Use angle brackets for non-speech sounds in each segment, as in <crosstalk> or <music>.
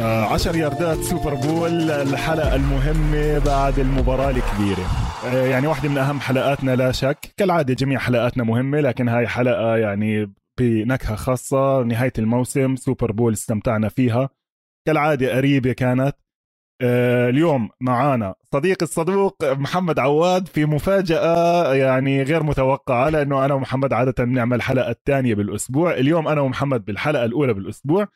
آه، عشر ياردات Super Bowl الحلقة المهمة بعد المباراة الكبيرة. آه، يعني واحدة من أهم حلقاتنا لا شك. كالعادة جميع حلقاتنا مهمة لكن هاي حلقة يعني بنكهة خاصة نهاية الموسم Super Bowl استمتعنا فيها. كالعادة قريبة كانت. آه، اليوم معانا صديق الصدوق محمد عواد في مفاجأة يعني غير متوقعة لأنه أنا ومحمد عادة بنعمل الحلقة الثانية بالأسبوع. اليوم أنا ومحمد بالحلقة الأولى بالأسبوع.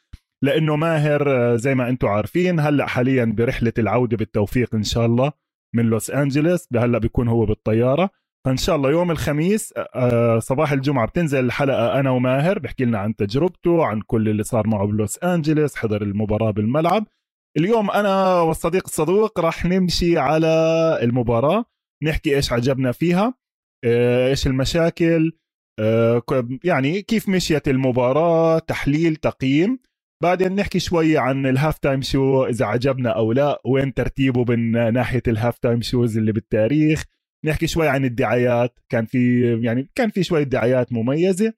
لأنه ماهر آه، زي ما أنتم عارفين هلأ حاليا برحلة العودة بالتوفيق إن شاء الله من لوس أنجلوس هلأ بيكون هو بالطيارة. فإن شاء الله يوم الخميس آه، آه، صباح الجمعة بتنزل الحلقة أنا وماهر بحكي لنا عن تجربته عن كل اللي صار معه بلوس أنجلوس حضر المباراة بالملعب. اليوم أنا والصديق الصدوق راح نمشي على المباراة نحكي إيش عجبنا فيها إيش المشاكل يعني كيف مشيت المباراة تحليل تقييم. بعدين نحكي شوي عن ال halftime show إذا عجبنا أو لا وين ترتيبه من ناحية ال halftime shows اللي بالتاريخ. نحكي شوي عن الدعايات كان في يعني كان في شوية دعايات مميزة.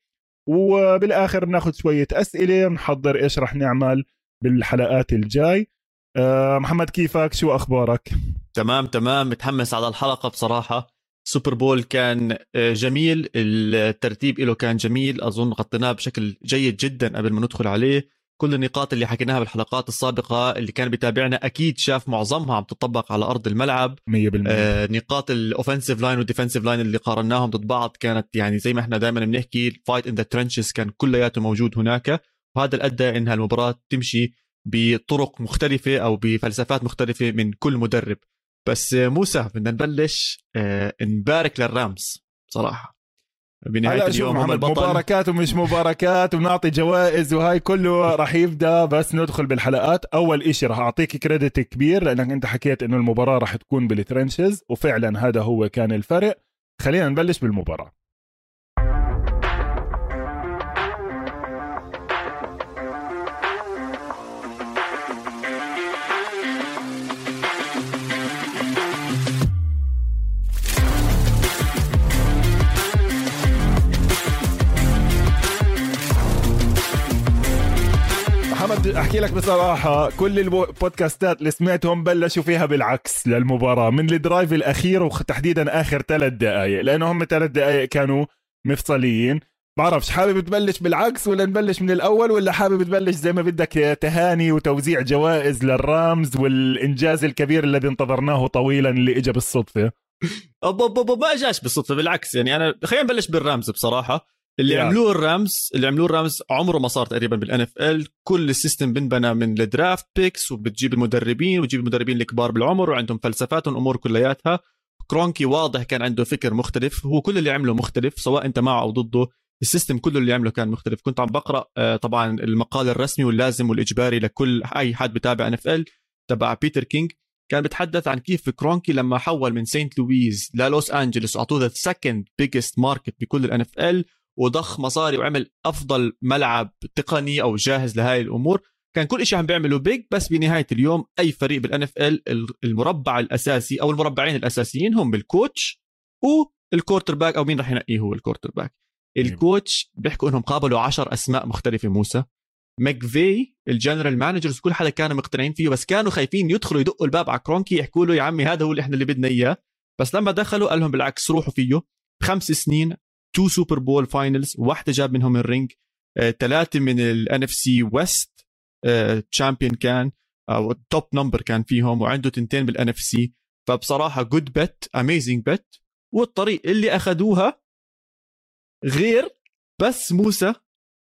وبالآخر بناخذ شوية أسئلة نحضر إيش رح نعمل بالحلقات الجاي. أه محمد كيفك؟ شو أخبارك؟ تمام تمام. متحمس على الحلقة بصراحة. Super Bowl كان آه، جميل. الترتيب له كان جميل. أظن غطيناه بشكل جيد جدا قبل ما ندخل عليه. كل النقاط اللي حكيناها بالحلقات السابقة اللي كان بيتابعنا أكيد شاف معظمها عم تطبق على أرض الملعب. 100% آه نقاط ال offensive line وال defensive line اللي قارناهم ضد بعض كانت يعني زي ما إحنا دائما بنحكي ال fight in the trenches كان كلياته موجود هناك. وهذا اللي أدى إنها المباراة تمشي بطرق مختلفة أو بفلسفات مختلفة من كل مدرب. بس موسى بدنا نبلش آه نبارك للرامز صراحة. بنهاية اليوم هم البطل. مباركات ومش مباركات ونعطي جوائز وهاي كله راح يبدأ. بس ندخل بالحلقات. أول إشي راح أعطيك كريدت كبير لأنك أنت حكيت إنه المباراة راح تكون بالترنشز وفعلا هذا هو كان الفرق. خلينا نبلش بالمباراة. أحكي لك بصراحة كل ال podcastات اللي سمعتهم بلشوا فيها بالعكس للمباراة من ال drive الأخير وتحديدا آخر ثلاث دقائق لأنه هم ثلاث دقائق كانوا مفصليين بعرفش حابب تبلش بالعكس ولا نبلش من الأول ولا حابب تبلش زي ما بدك تهاني وتوزيع جوائز للرامز والإنجاز الكبير الذي انتظرناه طويلا اللي اجى بالصدفة؟ <laughs> ما إجاش بالصدفة بالعكس يعني أنا خلينا نبلش بالرامز بصراحة. اللي yeah. عملوه الرامز اللي عملوه الرامز عمره ما صار تقريبا بال NFL كل ال system بنبنى من ال draft picks وبتجيب المدربين وتجيب المدربين الكبار بالعمر وعندهم فلسفاتهم أمور كلياتها. كرونكي واضح كان عنده فكر مختلف. هو كل اللي عمله مختلف سواء أنت معه أو ضده. ال system كله اللي عمله كان مختلف. كنت عم بقرأ آه، طبعا المقال الرسمي واللازم والإجباري لكل أي حد بتابع NFL تبع بيتر كينج كان بتحدث عن كيف كرونكي لما حول من سانت لويز للوس انجلوس واعطوه the second biggest market بكل ال NFL وضخ مصاري وعمل أفضل ملعب تقني أو جاهز لهاي الأمور. كان كل شيء عم بيعمله big بس بنهاية اليوم أي فريق بال NFL المربع الأساسي أو المربعين الأساسيين هم بال coach وال quarterback أو مين راح ينقيه هو ال quarterback ال coach بيحكوا إنهم قابلوا عشر أسماء مختلفة موسى. ماكفي ال general managers كل حدا كانوا مقتنعين فيه بس كانوا خايفين يدخلوا يدقوا الباب على كرونكي يحكوا له يا عمي هذا هو اللي إحنا اللي بدنا إياه. بس لما دخلوا قال لهم بالعكس روحوا فيه. خمس سنين two Super Bowl finals واحدة جاب منهم ال ring. ثلاثة آه، من ال NFC West champion كان أو top number كان فيهم وعنده تنتين بال NFC فبصراحة good bet amazing bet والطريق اللي أخذوها غير بس موسى.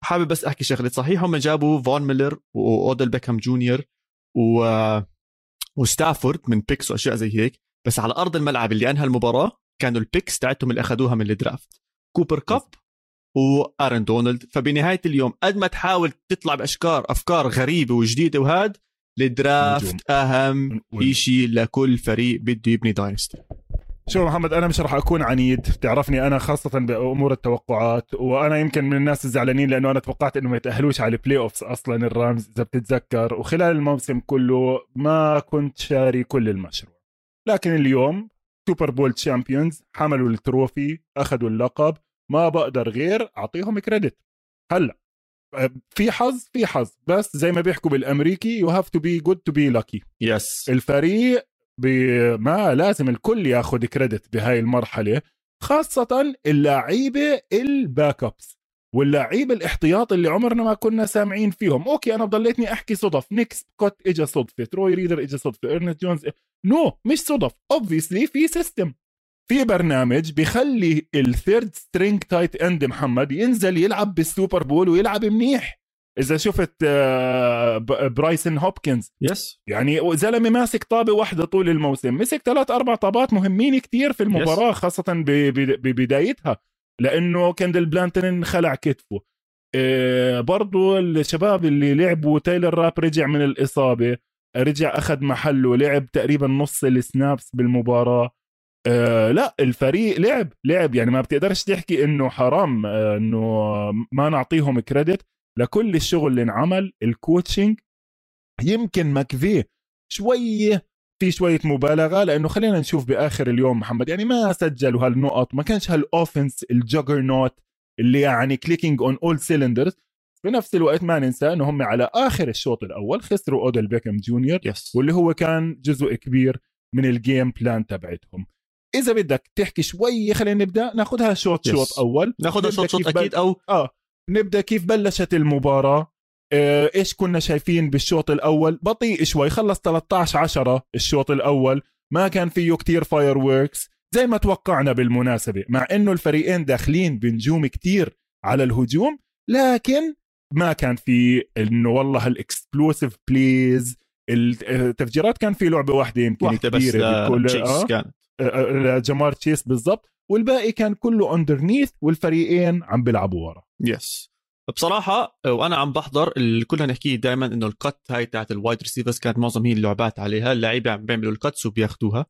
حابب بس أحكي شغلة صحيح هم جابوا فون ميلر وأودل بيكهام جونيور و وستافورد من picks وأشياء زي هيك. بس على أرض الملعب اللي أنهى المباراة كانوا ال picks تاعتهم اللي أخذوها من ال draft كوبر كاب وآرن دونالد. فبنهاية اليوم قد ما تحاول تطلع بأشكار أفكار غريبة وجديدة وهاد ال draft أهم شيء لكل فريق بده يبني dynasty. شوف محمد أنا مش راح أكون عنيد. تعرفني أنا خاصة بأمور التوقعات وأنا يمكن من الناس الزعلانين لأنه أنا توقعت إنه ما يتأهلوش على ال playoffs أصلا الرامز إذا بتتذكر. وخلال الموسم كله ما كنت شاري كل المشروع. لكن اليوم Super Bowl champions حملوا ال trophy أخذوا اللقب ما بقدر غير أعطيهم credit. هلأ في حظ في حظ. بس زي ما بيحكوا بالأمريكي you have to be good to be lucky yes الفريق ما لازم الكل ياخذ credit بهاي المرحلة خاصة اللعيبة ال backups واللعيبه الاحتياط اللي عمرنا ما كنا سامعين فيهم. okay أنا ضليتني أحكي صدف. نيك سكوت اجى صدفة. تروي ريدر اجى صدفة. إرنست جونز no no, مش صدف. obviously في system في برنامج بيخلي ال third string tight end محمد ينزل يلعب بال Super Bowl ويلعب منيح. إذا شفت آه، برايسن هوبكنز. yes يعني زلمة ماسك طابة واحدة طول الموسم. مسك ثلاث أربع طابات مهمين كتير في المباراة خاصة ببدايتها. لأنه كندل بلانتن خلع كتفه. آه، برضو الشباب اللي لعبوا تايلر راب رجع من الإصابة رجع أخذ محله لعب تقريبا نص ال snaps بالمباراة. آه لا الفريق لعب لعب. يعني ما بتقدرش تحكي إنه حرام آه إنه ما نعطيهم credit. لكل الشغل اللي انعمل ال coaching يمكن ماكفي شوية في شوية مبالغة لأنه خلينا نشوف بآخر اليوم محمد يعني ما سجلوا هالنقط ما كانش هال offense ال juggernaut اللي يعني clicking on all cylinders في نفس الوقت ما ننسى إنه هم على آخر الشوط الأول خسروا اودل بيكهام جونيور yes. واللي هو كان جزء كبير من ال game plan تبعتهم إذا بدك تحكي شوي خلينا نبدأ ناخذها شوط yes. شوط اول ناخذها شوط شوط أكيد أو آه نبدأ كيف بلشت المباراة إيش كنا شايفين بالشوط الأول؟ بطيء شوي خلص 13 10 الشوط الأول. ما كان فيه كتير fireworks زي ما توقعنا بالمناسبة. مع إنه الفريقين داخلين بنجوم كتير على الهجوم لكن ما كان في إنه والله هال explosive plays التفجيرات كان في لعبة واحدة يمكن واحدة كبيرة بس بكل آه كانت. جمار تشيس بالضبط والباقي كان كله underneath والفريقين عم بيلعبوا ورا. yes بصراحة وأنا عم بحضر كلنا نحكي دائما إنه ال cut هاي تاعت ال wide receivers كانت معظم هي اللعبات عليها اللعيبة عم بيعملوا ال cuts وبياخذوها.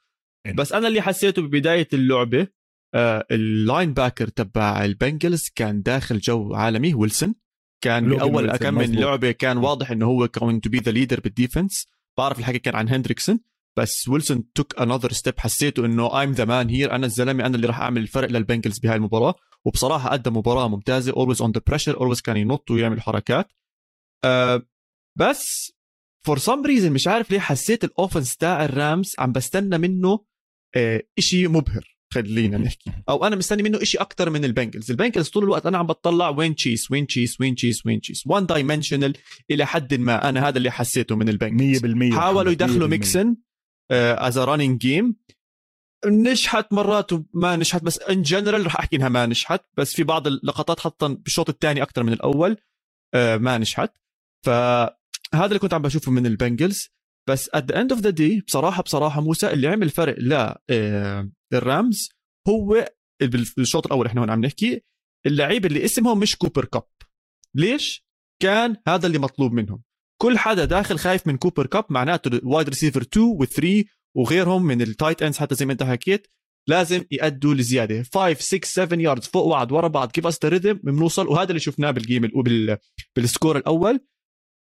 بس أنا اللي حسيته ببداية اللعبة آه ال linebacker تبع البنجلز كان داخل جو عالمي ويلسون كان بأول كم من لعبة كان واضح إنه هو going to be the leader بال defense بعرف الحكي كان عن هندريكسون بس ويلسون took another step حسيته إنه I'm the man here أنا الزلمة أنا اللي راح أعمل الفرق للبنجلز بهاي المباراة. وبصراحة ادى مباراة ممتازة. always on the pressure always كان ينط ويعمل حركات. أه بس for some reason مش عارف ليه حسيت ال offense تاع الرامز عم بستنى منه أه إشي مبهر خلينا نحكي. أو أنا مستني منه إشي أكثر من البنجلز البنجلز طول الوقت أنا عم بطلع وين تشيس وين تشيس وين تشيس وين تشيس one dimensional إلى حد ما أنا هذا اللي حسيته من البنجلز 100% حاولوا يدخلوا mix in the running game نجحت مرات وما نجحت بس in general رح أحكي إنها ما نجحت بس في بعض اللقطات حتى بالشوط الثاني أكثر من الأول آه، ما نجحت فهذا اللي كنت عم بشوفه من البنجلز. بس at the end of the day بصراحة بصراحة موسى اللي عمل فرق لا الرامز هو بالشوط الأول إحنا هون عم نحكي اللعيبه اللي اسمهم مش كوبر كاب. ليش؟ كان هذا اللي مطلوب منهم. كل حدا داخل خايف من كوبر كاب معناته ال wide receiver 2 و3 وغيرهم من ال tight ends حتى زي ما انت حكيت لازم يأدوا لزيادة. 5 6 7 yards فوق بعض ورا بعض كيف as rhythm بنوصل. وهذا اللي شفناه بال game بال score الأول.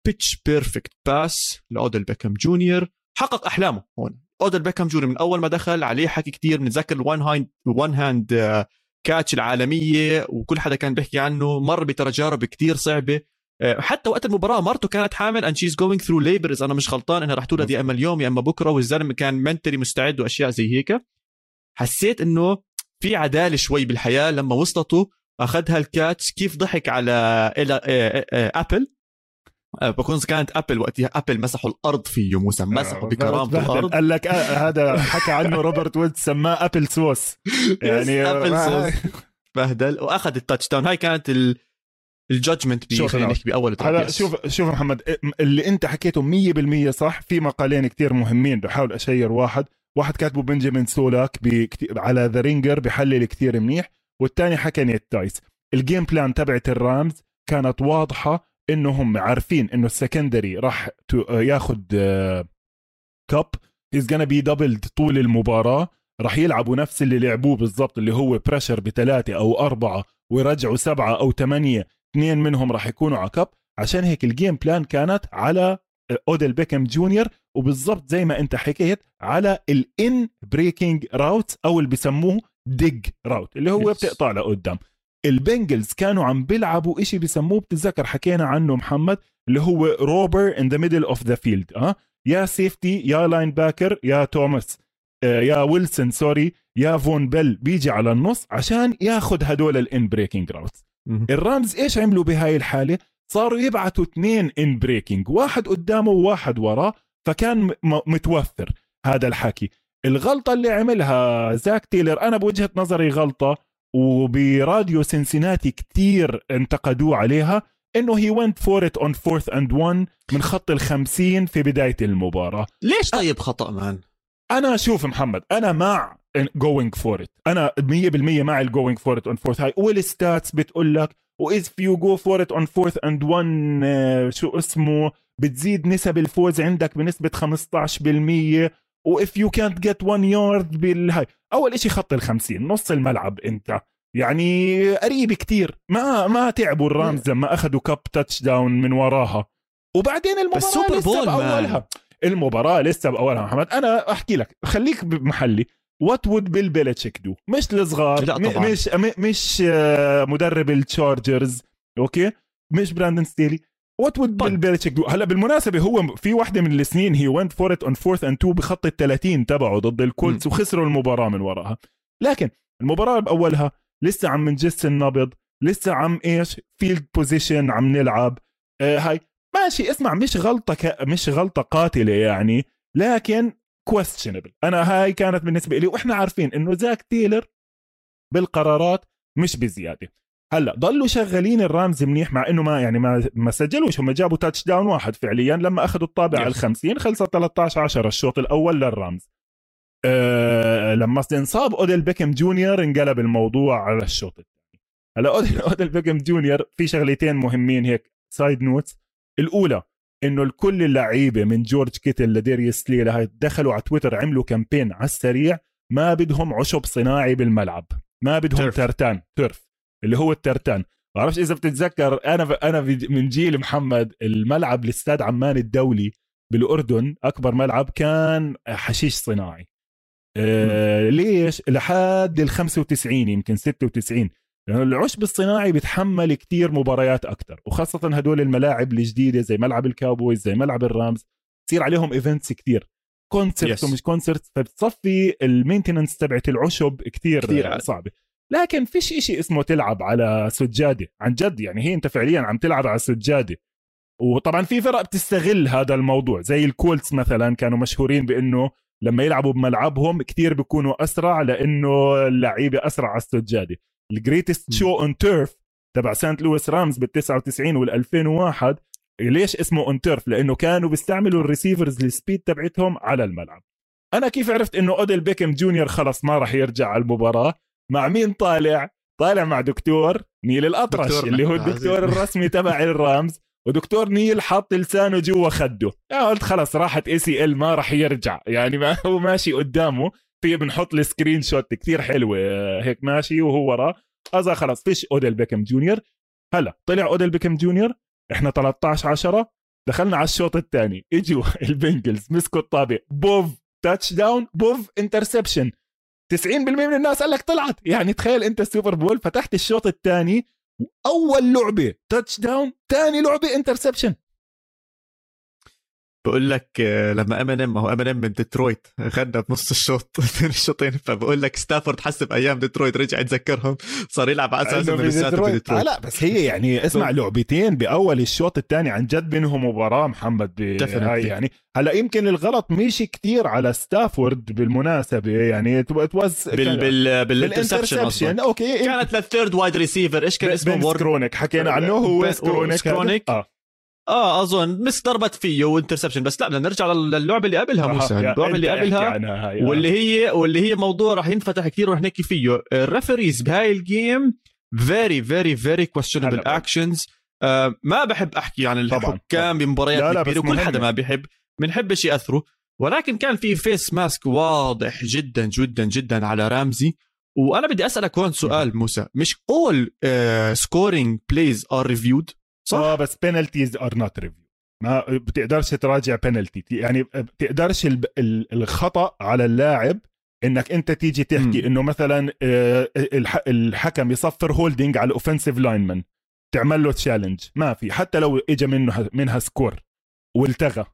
pitch perfect pass لاودل بيكم جونيور. حقق أحلامه هون. اودل بيكم جونيور من أول ما دخل عليه حكي كثير بنتذكر ال one hand one hand catch العالمية وكل حدا كان بيحكي عنه مر بتجارب كثير صعبة. حتى وقت المباراة مرته كانت حامل and she's going through labor أنا مش غلطان إنها رح تولد يا أما اليوم يا أما بكرة والزلمة كان mentally مستعد وأشياء زي هيك. حسيت إنه في عدالة شوي بالحياة لما وصلته أخذها ال cuts كيف ضحك على أبل؟ آه، بكون كانت أبل وقتها أبل مسحوا الأرض فيه موسى مسحوا بكرامة الأرض. قال لك هذا حكى عنه <laughs> روبرت ويلز سماه apple sauce. يعني apple sauce. بهدل. واخذ ال touchdown هاي كانت ال ال judgment خلينا نحكي بأول هلا شوف شوف محمد اللي انت حكيته 100% صح في مقالين كتير مهمين بحاول أشير واحد. واحد كاتبه بنجامين سولاك على ذا رينجر بحلل كتير منيح. والثاني حكى نيت تايس ال game plan تبعت الرامز كانت واضحة إنه هم عارفين إنه ال secondary راح ياخذ كاب he's gonna be doubled طول المباراة. راح يلعبوا نفس اللي لعبوه بالضبط اللي هو pressure بثلاثه أو أربعة ويرجعوا سبعة أو ثمانيه اثنين منهم راح يكونوا على كاب عشان هيك ال game plan كانت على اوديل بيكم جونيور وبالضبط زي ما انت حكيت على ال in breaking route أو اللي بسموه dig route اللي هو yes. بتقطع لقدام. البنجلز كانوا عم بيلعبوا إشي بسموه بتتذكر حكينا عنه محمد اللي هو robber in the middle of the field آه؟ يا safety يا linebacker يا توماس آه يا ويلسون sorry يا فون بيل بيجي على النص عشان ياخذ هدول ال in breaking routes الرامز إيش عملوا بهاي الحالة؟ صاروا يبعثوا اثنين in breaking واحد قدامه وواحد وراه فكان متوفر هذا الحكي. الغلطة اللي عملها زاك تيلر أنا بوجهة نظري غلطة وبراديو سنسيناتي كتير انتقدوه عليها إنه he went for it on fourth and 1 من خط ال 50 في بداية المباراة. ليش طيب خطأ man أنا شوف محمد أنا مع going for it أنا 100% مع ال going for it on fourth هاي وال stats بتقول لك و as you go for it on fourth and 1 شو اسمه؟ بتزيد نسب الفوز عندك بنسبة 15% واف يو كانت جيت 1 يارد بالهاي أول شيء خط ال 50 نص الملعب أنت. يعني قريب كتير. ما ما تعبوا الرامز لما أخذوا كاب touchdown من وراها. وبعدين المباراة بس سوبر لسه Bowl باولها المباراة لسه بأولها محمد. أنا أحكي لك خليك بمحلي. وات وود بيل بيلتشيك دو مش الصغار لا طبعا. مش مش آه، مدرب التشارجرز okay؟ مش براندن ستيلي. وات وود بيل بيلتشيك دو هلأ بالمناسبة هو في وحده من السنين he went for it on fourth and two بخط ال 30 تبعه ضد الكولتس وخسروا المباراة من وراها. لكن المباراة بأولها لسه عم نجس النبض لسه عم إيش؟ field position عم نلعب. آه هاي. ماشي اسمع مش غلطة ك... مش غلطة قاتلة يعني لكن questionable أنا هاي كانت بالنسبة لي وإحنا عارفين إنه زاك تيلر بالقرارات مش بزيادة. هلأ ضلوا شغالين الرامز منيح مع إنه ما يعني ما ما سجلوش هم جابوا touchdown واحد فعليا لما أخذوا الطابة على ال 50 خلصت 13 10 الشوط الأول للرامز. أه لما انصاب أوديل بيكم جونيور انقلب الموضوع على الشوط الثاني. هلأ اوديل, أوديل بيكم جونيور في شغلتين مهمين هيك side notes الأولى إنه الكل اللعيبة من جورج كيتل لديريس لي لهي دخلوا على تويتر عملوا كامبين على السريع ما بدهم عشب صناعي بالملعب ما بدهم ترف. ترتان ترف. اللي هو الترتان. بعرفش إذا بتتذكر أنا أنا من جيل محمد الملعب الاستاد عمان الدولي بالأردن أكبر ملعب كان حشيش صناعي. آه ليش؟ لحد ال 95 يمكن 96 لأنه العشب الصناعي بيتحمل كتير مباريات أكثر وخاصة هدول الملاعب الجديدة زي ملعب الكاوبويز زي ملعب الرامز تصير عليهم events كتير. concert yes. ومش concert فبتصفي ال maintenance تبعت العشب كتير, كتير صعبة. لكن فيش إشي اسمه تلعب على سجادة عن جد يعني هي أنت فعليا عم تلعب على سجادة. وطبعا في فرق بتستغل هذا الموضوع زي الكولتس مثلا كانوا مشهورين بإنه لما يلعبوا بملعبهم كتير بيكونوا أسرع لإنه اللعيبة أسرع على السجادة. ال greatest show on turf تبع سانت لويس رامز بال 99 وال 2001 ليش اسمه on turf لأنه كانوا بيستعملوا ال receivers ال speed تبعتهم على الملعب. أنا كيف عرفت إنه اوديل بيكهام جونيور خلص ما راح يرجع على المباراة؟ مع مين طالع؟ طالع مع دكتور نيل الأتراش دكتور اللي هو الدكتور الرسمي تبع الرامز ودكتور نيل حاط لسانه جوا خده. قلت خلص راحت ACL ما راح يرجع. يعني ما هو ماشي قدامه. في بنحط له screenshot كثير حلوة هيك ماشي وهو وراه اذا خلص فيش أوديل بيكهام جونيور. هلا طلع أوديل بيكهام جونيور. إحنا 13 10 دخلنا على الشوط الثاني. إجوا <laughs> البنجلز مسكوا الطابة بوف touchdown بوف interception 90% من الناس قال لك طلعت. يعني تخيل أنت السوبر بول فتحت الشوط الثاني وأول لعبة touchdown ثاني لعبة interception بقول لك آه، لما ام ان ام هو ام ان ام من ديترويت غنى بنص الشوط <laughs> بين الشوطين. فبقول لك ستافورد حسب أيام ديترويت رجع يتذكرهم. صار يلعب على أساس إنه لساته بديترويت آه لا بس هي يعني <laughs> اسمع لعبتين بأول الشوط الثاني عن جد بينهم مباراة محمد هاي يعني هلا يمكن الغلط مش كتير على ستافورد بالمناسبة يعني it was بال بال بال interception okay كانت لل third wide receiver إيش كان اسمه؟ سكرونيك حكينا عنه هو سكرونيك سكرونيك آه. آه أظن. مش ضربت فيه و interception بس لا بدنا نرجع للعبة اللي قبلها موسى. اللعبه اللي قبلها آه. واللي هي واللي هي موضوع راح ينفتح كثير ورح نحكي فيه. ال referees بهاي ال game very very very questionable actions ما بحب أحكي عن الحكام بمباريات كبيرة. وكل حدا ما بيحب بنحبش ياثروا ولكن كان في face mask واضح جدا جدا جدا على رامزي وأنا بدي أسألك هون سؤال موسى. مش all scoring plays are reviewed صح؟ آه بس penalties are not review ما بتقدرش تراجع بينالتي يعني بتقدرش الخطأ على اللاعب إنك أنت تيجي تحكي مم. إنه مثلا آه، الح- الحكم يصفر holding على ال offensive lineman تعمل له challenge ما في. حتى لو اجى منه منها score والتغى.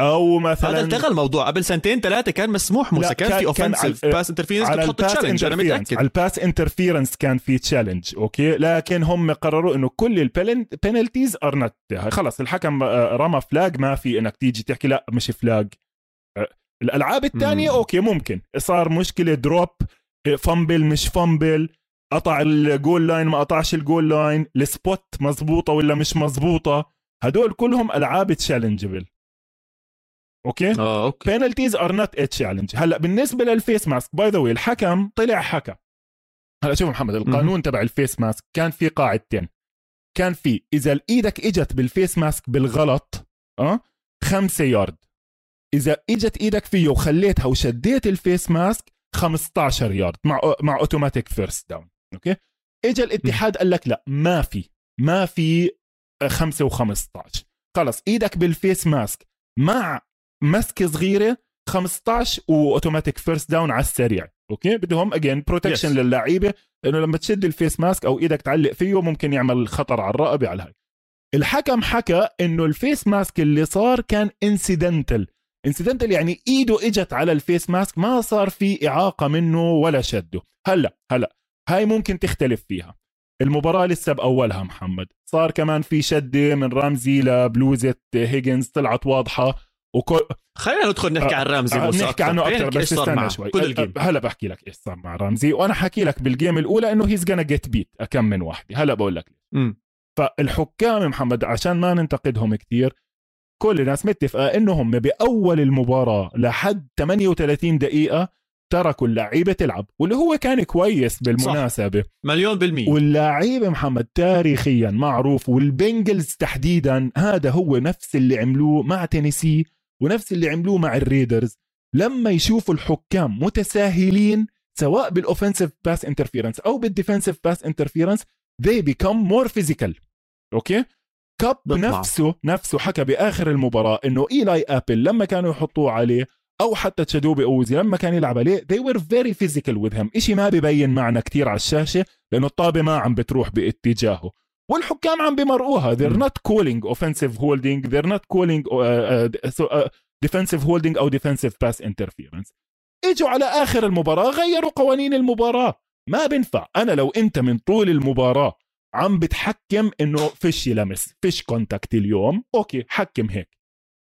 أو مثلا هذا التغى الموضوع. قبل سنتين ثلاثة كان مسموح موسى كان, كان- في offensive pass interference على تحط challenge أنا متأكد. على ال pass interference كان في challenge okay؟ لكن هم قرروا إنه كل ال penalties are not خلص الحكم آه، رمى flag ما في إنك تيجي تحكي لا مش flag آه، الألعاب الثانية. okay ممكن. صار مشكلة drop fumble مش fumble قطع ال goal line ما قطعش ال goal line ال spot مزبوطة ولا مش مزبوطة. هدول كلهم ألعاب challengeable okay؟ آه okay. penalties are not a challenge هلأ بالنسبة لل face mask by the الحكم طلع حكى هلأ شوف محمد القانون تبع ال face mask كان في قاعدتين. كان في إذا إيدك إجت بال face mask بالغلط آه خمسة يارد. إذا إجت إيدك فيه وخليتها وشديت ال face mask 15 يارد مع مع automatic first down okay؟ اجى الاتحاد قال لك لا ما في ما في خمسة و15 خلص إيدك بال face mask مع مسكة صغيرة 15 و automatic first down على السريع. okay؟ بدهم again protection Yes. للعيبة لأنه لما تشد ال face mask أو إيدك تعلق فيه ممكن يعمل خطر على الرقبة على هاي. الحكم حكى إنه ال face mask اللي صار كان incidental incidental يعني إيده إجت على ال face mask ما صار في إعاقة منه ولا شده. هلأ هلأ هاي ممكن تختلف فيها. المباراة لسه بأولها محمد. صار كمان في شدة من رامزي لبلوزة هيجنز طلعت واضحة. وكل خلينا ندخل نحكي آه، عن رامزي آه، موسى نحكي عنه خلينا أكثر بس استنى. شوي. كل ال game. هلا بحكي لك إيش صار مع رامزي وأنا حكي لك بال game الأولى إنه he's gonna get beat كم من واحدة هلا بقول لك. مم. فالحكام محمد عشان ما ننتقدهم كثير كل الناس متفقة انه هم بأول المباراة لحد 38 دقيقة تركوا اللعيبة تلعب واللي هو كان كويس بالمناسبة. مليون بالمية. واللاعيبة محمد تاريخيا معروف والبنجلز تحديدا هذا هو نفس اللي عملوه مع تينيسي ونفس اللي عملوه مع الريدرز لما يشوفوا الحكام متساهلين سواء بال offensive pass interference أو بال defensive pass interference they become more physical. okay؟ كاب بطلع. نفسه نفسه حكى بآخر المباراة إنه إيلاي آبل لما كانوا يحطوه عليه أو حتى تشيدوبي اوزي لما كان يلعب عليه they were very physical with him. إشي ما ببين معنا كتير على الشاشة لأنه الطابة ما عم بتروح باتجاهه. والحكام عم بمرقوها. They're not calling offensive holding. They're not calling uh, uh, so, uh, defensive holding أو defensive pass interference. إجوا على آخر المباراة غيروا قوانين المباراة. ما بنفع. أنا لو أنت من طول المباراة عم بتحكم إنه فيش لمس فيش contact اليوم okay حكم هيك.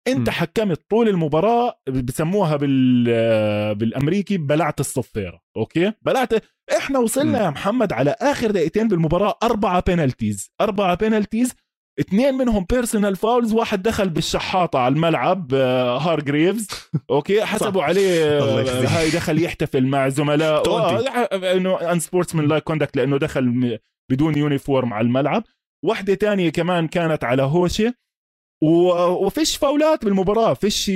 انت م. حكمت طول المباراة بسموها بال بالأمريكي بلعت الصفيرة okay بلعت إحنا وصلنا م. يا محمد على آخر دقيقتين بالمباراة أربعة penalties أربعة penalties اثنين منهم personal fouls واحد دخل بالشحاطة على الملعب آه، هارجريفز <laughs> okay حسبوا عليه آه،. هاي دخل يحتفل مع زملاء تونتي. انه unsportsmanlike conduct لأنه دخل بدون يونيفورم على الملعب واحدة تانية كمان كانت على هوشة وفيش فاولات بالمباراة. فيش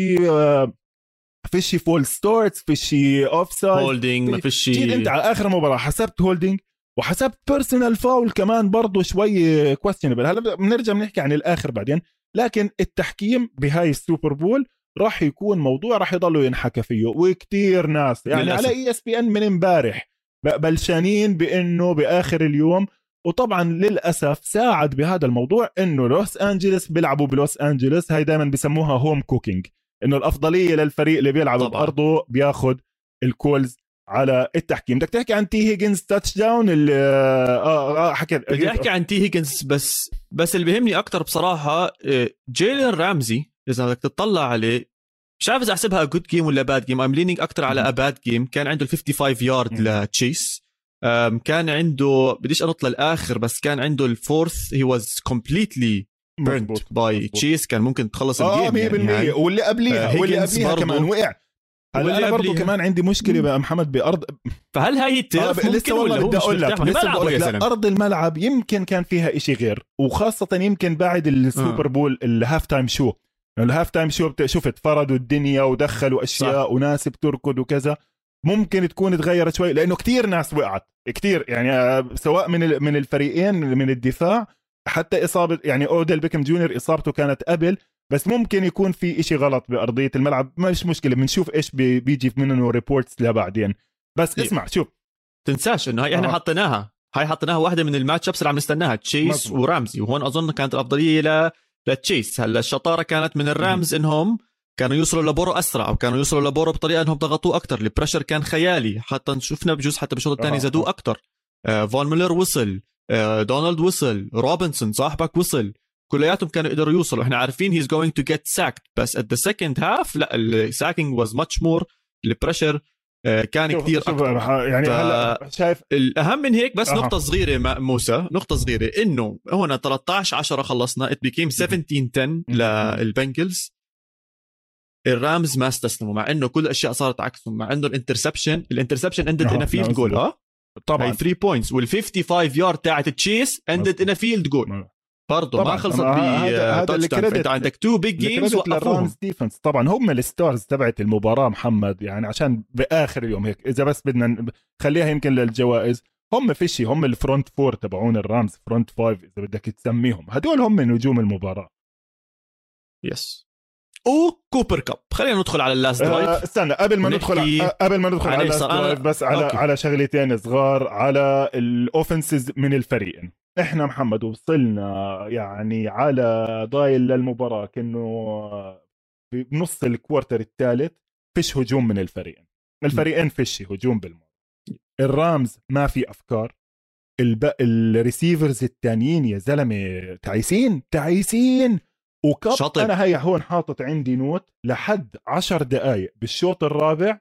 فيش false starts فيش offside holding ما فيش انت على آخر مباراة حسبت holding وحسبت personal foul كمان برضه شوي questionable هلا بنرجع بنحكي عن الآخر بعدين. لكن التحكيم بهاي ال Super Bowl راح يكون موضوع راح يضلوا ينحكى فيه وكتير ناس. يعني للأسف. على ESPN من امبارح بلشانين بإنه بآخر اليوم وطبعا للأسف ساعد بهذا الموضوع إنه لوس أنجلس بيلعبوا بلوس أنجلس. هاي دائما بسموها home cooking إنه الأفضلية للفريق اللي بيلعب. بأرضه بياخد ال calls على التحكيم. بدك تحكي عن تي هيجنز touchdown اللي آه, آه حكيت. بدي أحكي عن تي هيجنز بس بس اللي بيهمني أكثر بصراحة إيه، جيلين رامزي إذا بدك تطلع عليه مش عارف إذا أحسبها good game ولا bad game I'm leaning أكثر على. a bad game كان عنده ال 55 يارد. لتشيس. كان عنده بديش أنط للآخر بس كان عنده ال fourth he was completely burnt. by. تشيس كان ممكن تخلص آه 100% ال game يعني هاي. واللي قبليها آه، واللي قبليها برضو. كمان وقع هلا أنا برضه. كمان عندي مشكلة بقى محمد بأرض فهل هاي آه ال turf ب- ممكن لسه ولا والله بدي أقول لك لسه بقول يا لك أرض الملعب يمكن كان فيها إشي غير وخاصة يمكن بعد السوبر آه. Bowl ال halftime show ال halftime show شفت فردوا الدنيا ودخلوا أشياء صح. وناس بتركض وكذا ممكن تكون تغيرت شوي لأنه كتير ناس وقعت. كتير يعني آه، سواء من من الفريقين من الدفاع حتى إصابة يعني أوديل بيكم جونيور إصابته كانت قبل بس ممكن يكون في إشي غلط بأرضية الملعب. مش مشكلة بنشوف إيش بي- بيجي منه reports لبعدين. بس إيه. اسمع شوف. تنساش إنه هاي إحنا آه. حطيناها. هاي حطيناها واحدة من ال matchups اللي عم نستناها تشيس مظبوط. ورامزي. وهون أظن كانت الأفضلية ل... لتشيس. هلأ الشطارة كانت من الرامز إنهم كانوا يوصلوا لبورو أسرع أو كانوا يوصلوا لبورو بطريقة إنهم ضغطوه أكثر ال pressure كان خيالي. حتى شفنا بجوز حتى بالشوط الثاني آه، زادوه آه. أكثر آه فون ميلر وصل آه دونالد وصل روبنسون صاحبك وصل. كلياتهم كانوا يقدروا يوصلوا. إحنا عارفين he's going to get sacked بس at the second half لا ال sacking was much more ال pressure كان شوف- كثير شوف أكثر يعني ف- هلا شايف الأهم من هيك بس أها. نقطة صغيرة ما- موسى نقطة صغيرة إنه هون 13 10 خلصنا it became 17 10 للبنجلز. الرامز ما استسلموا مع إنه كل الأشياء صارت عكسهم مع إنه ال interception ال interception ended in field goal. ها؟ طبعا. هاي 3 points وال 55 يارد تاعت تشيس ended. in field goal برضه ما. خلصت هذا- بتاتش ال credit- انت عندك two big games للرامز defense طبعا هم ال stars تبعت المباراة محمد يعني عشان بآخر اليوم هيك إذا بس بدنا ن- خليها يمكن للجوائز. هم فيشي هم ال front four تبعون الرامز front five إذا بدك تسميهم. هدول هم نجوم المباراة. yes وكوبر كاب. خلينا ندخل على ال last drive أه استنى قبل ما ندخل ع- قبل ما ندخل على ال last drive بس على okay. على شغلتين صغار على ال offenses من الفريقين. إحنا محمد وصلنا يعني على ضايل للمباراة كانه بنص ال quarter الثالث فيش هجوم من الفريقين. الفريقين فيش هجوم بالمرة الرامز ما في أفكار. الب... ال receivers التانيين يا زلمة تعيسين تعيسين! وكاب شاطر. أنا هي هون حاطط عندي note لحد عشر دقائق بالشوط الرابع.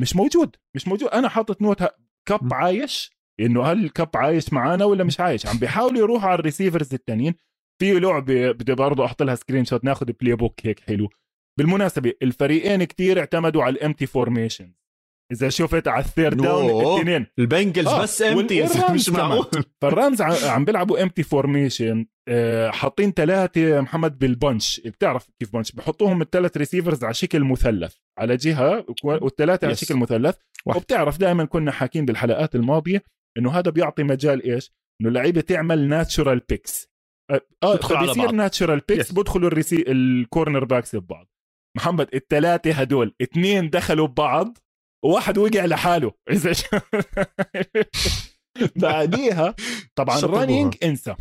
مش موجود مش موجود. أنا حاطط نوت م. عايش إنه هل كاب عايش معانا ولا مش عايش؟ عم بيحاولوا يروحوا على ال receivers التانيين. في لعبة بدي برضه أحط لها screenshot ناخذ playbook هيك حلو. بالمناسبة الفريقين كتير اعتمدوا على ال empty formation إذا شفت على ال third down. الاثنين البنجلز آه، بس empty مش. معقول. فالرامز عم بيلعبوا empty formation حاطين ثلاثة محمد بال bunch بتعرف كيف bunch بحطوهم الثلاث receivers على شكل مثلث على جهة والثلاثه على. شكل مثلث واحد. وبتعرف دائما كنا حاكين بالحلقات الماضية إنه هذا بيعطي مجال إيش إنه اللعيبه تعمل natural picks آه بيصير. natural picks. بدخلوا ال receiv- ال cornerbacks ببعض محمد الثلاثه هدول اثنين دخلوا ببعض وواحد وقع لحاله <laughs> إذا. بعديها طبعا. running انسى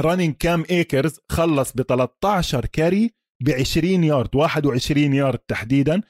running كام ايكرز خلص ب 13 carry ب 20 يارد 21 يارد تحديدا.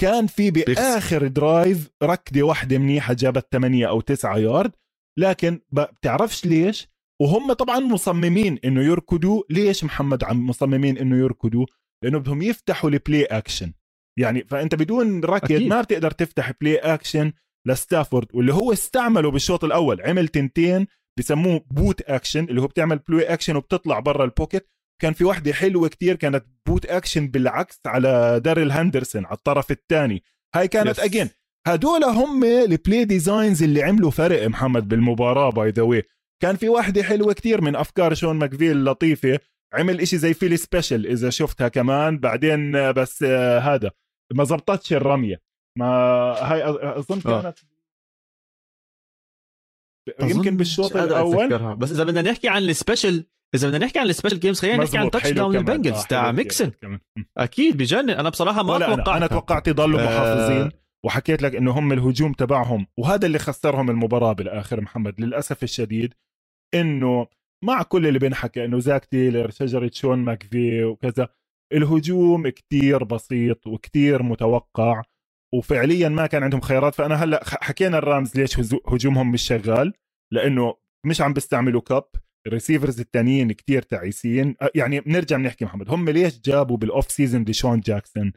كان في بآخر drive ركضة واحدة منيحة جابت 8 أو 9 يارد لكن بتعرفش ليش؟ وهم طبعا مصممين إنه يركضوا. ليش محمد عم مصممين إنه يركضوا؟ لأنه بدهم يفتحوا ال play action يعني فأنت بدون ركض. ما بتقدر تفتح play action لستافورد واللي هو استعمله بالشوط الأول عمل تنتين بسموه boot action اللي هو بتعمل play action وبتطلع برا ال pocket كان في واحدة حلوة كتير كانت boot action بالعكس على داريل هاندرسون على الطرف الثاني. هاي كانت Yes. again هدول هم ال play designs اللي عملوا فرق محمد بالمباراة by the way كان في واحدة حلوة كتير من أفكار شون ماكفاي لطيفة. عمل إشي زي Philly Special إذا شفتها كمان. بعدين بس آه، هذا ما زبطتش الرمية. ما هاي أظن آه. كانت يمكن بالشوط الأول. بس إذا بدنا نحكي عن ال special إذا بدنا نحكي عن ال special games خلينا نحكي عن touchdown. ال Bengals آه، تاع ميكسن. أكيد بجنن أنا بصراحة ما توقعت أنا, أنا توقعت يضلوا آه. محافظين وحكيت لك إنه هم الهجوم تبعهم وهذا اللي خسرهم المباراة بالآخر محمد للأسف الشديد إنه مع كل اللي بنحكى إنه زاك تيلر شجرة شون ماكفي وكذا الهجوم كتير بسيط وكتير متوقع وفعليا ما كان عندهم خيارات. فأنا هلأ حكينا ال Rams ليش هجومهم مش شغال لأنه مش عم بيستعملوا كاب. ال receivers التانيين كتير تعيسين. يعني بنرجع بنحكي محمد هم ليش جابوا بال off season ديشون جاكسون؟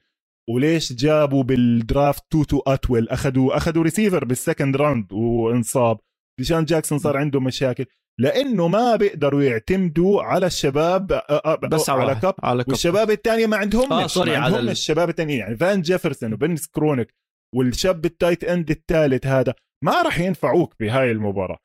وليش جابوا بال draft توتو اتويل أخذوا أخذوا receiver بال second round وانصاب. ديشان جاكسون صار عنده مشاكل. لأنه ما بيقدروا يعتمدوا على الشباب بس على على. كاب على كاب والشباب الثانية ما عندهم آه، sorry، ما على عندهم ال- الشباب الثانيين يعني فان جيفرسون وبن سكرونك والشاب ال tight end الثالث هذا ما راح ينفعوك بهاي المباراة.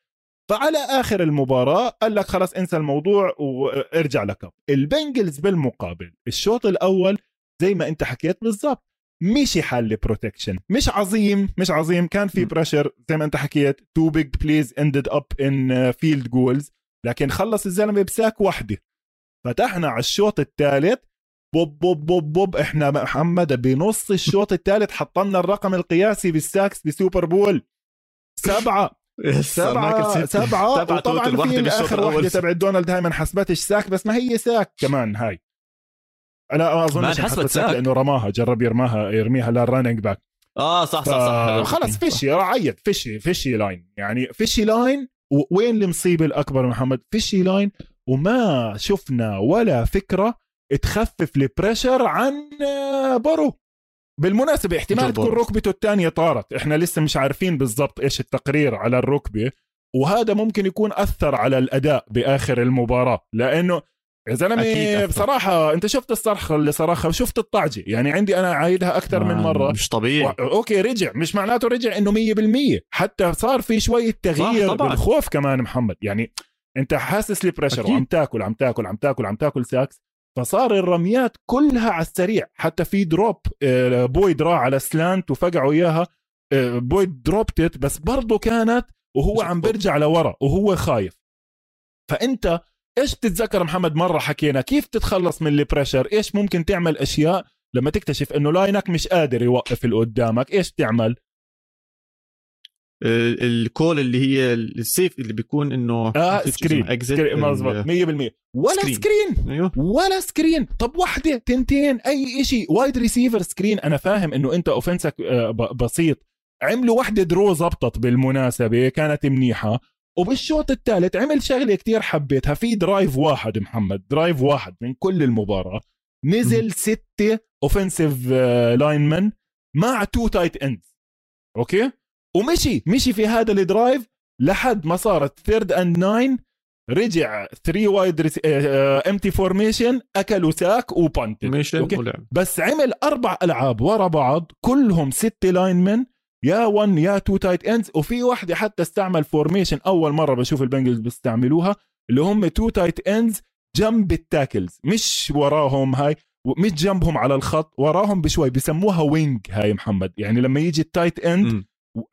فعلى آخر المباراة قال لك خلاص انسى الموضوع وارجع لكب. ال Bengals بالمقابل الشوط الأول زي ما انت حكيت بالضبط. مشي حال protection مش عظيم مش عظيم. كان في. pressure زي ما انت حكيت two big plays ended up in field goals لكن خلص الزلمة ب sack وحدة. فتحنا على الشوط الثالث. بوب بوب بوب بوب. إحنا محمد بنص الشوط الثالث حطلنا الرقم القياسي بال sacks ب Super Bowl. سبعة. <laughs> سبعة سبعة. وطبعا في آخر واحدة تبع دونالد هاي ما انحسبتش sack بس ما هي sack كمان هاي. أنا ما اظن حسبت sack لأنه رماها جرب يرماها يرميها لل running back آه صح صح صح. خلص فيشي عيط. فيشي فيشي line يعني فيشي line وين المصيبة الأكبر محمد؟ فيشي line وما شفنا ولا فكرة تخفف ال pressure عن آه، برو بالمناسبة احتمال تكون ركبته الثانية طارت. إحنا لسه مش عارفين بالضبط إيش التقرير على الركبة وهذا ممكن يكون أثر على الأداء بآخر المباراة. لأنه يا زلمة بصراحة أنت شفت الصرخه اللي صرخها وشفت الطعجه يعني عندي أنا عايدها أكثر من مرة. مش طبيعي. و... okay رجع مش معناته رجع إنه 100% حتى صار في شوية تغيير بالخوف كمان محمد. يعني أنت حاسس ال pressure وعم تاكل عم تاكل عم تاكل عم تاكل sacks. فصار الرميات كلها على السريع حتى في drop آه، بويد راح على slant وفقعوا إياها. آه، بويد dropped it بس برضه كانت وهو عم بيرجع لورا وهو خايف. فأنت إيش بتتذكر محمد مرة حكينا كيف تتخلص من ال pressure إيش ممكن تعمل أشياء لما تكتشف إنه line ك مش قادر يوقف اللي قدامك؟ إيش تعمل؟ ال call اللي هي ال safe اللي بيكون إنه آه screen, screen مظبوط. 100% ولا سكرين. سكرين أيوه. ولا سكرين طب وحدة تنتين أي شيء wide receiver screen أنا فاهم إنه أنت offense ك آه، بسيط. عملوا وحدة draw زبطت بالمناسبة كانت منيحة. وبالشوط الثالث عمل شغلة كتير حبيتها في drive واحد محمد drive واحد من كل المباراة. نزل ستة offensive linemen مع two tight end okay؟ ومشي مشي في هذا ال drive لحد ما صارت third and nine رجع 3 wide empty formation أكلوا sack وبانت بس عمل أربع ألعاب ورا بعض كلهم ست linemen يا 1 يا 2 tight ends وفي واحدة حتى استعمل formation أول مرة بشوف ال Bengals بيستعملوها اللي هم 2 tight ends جنب ال tackles. مش وراهم هاي مش جنبهم على الخط وراهم بشوي. بسموها wing هاي محمد. يعني لما يجي ال tight end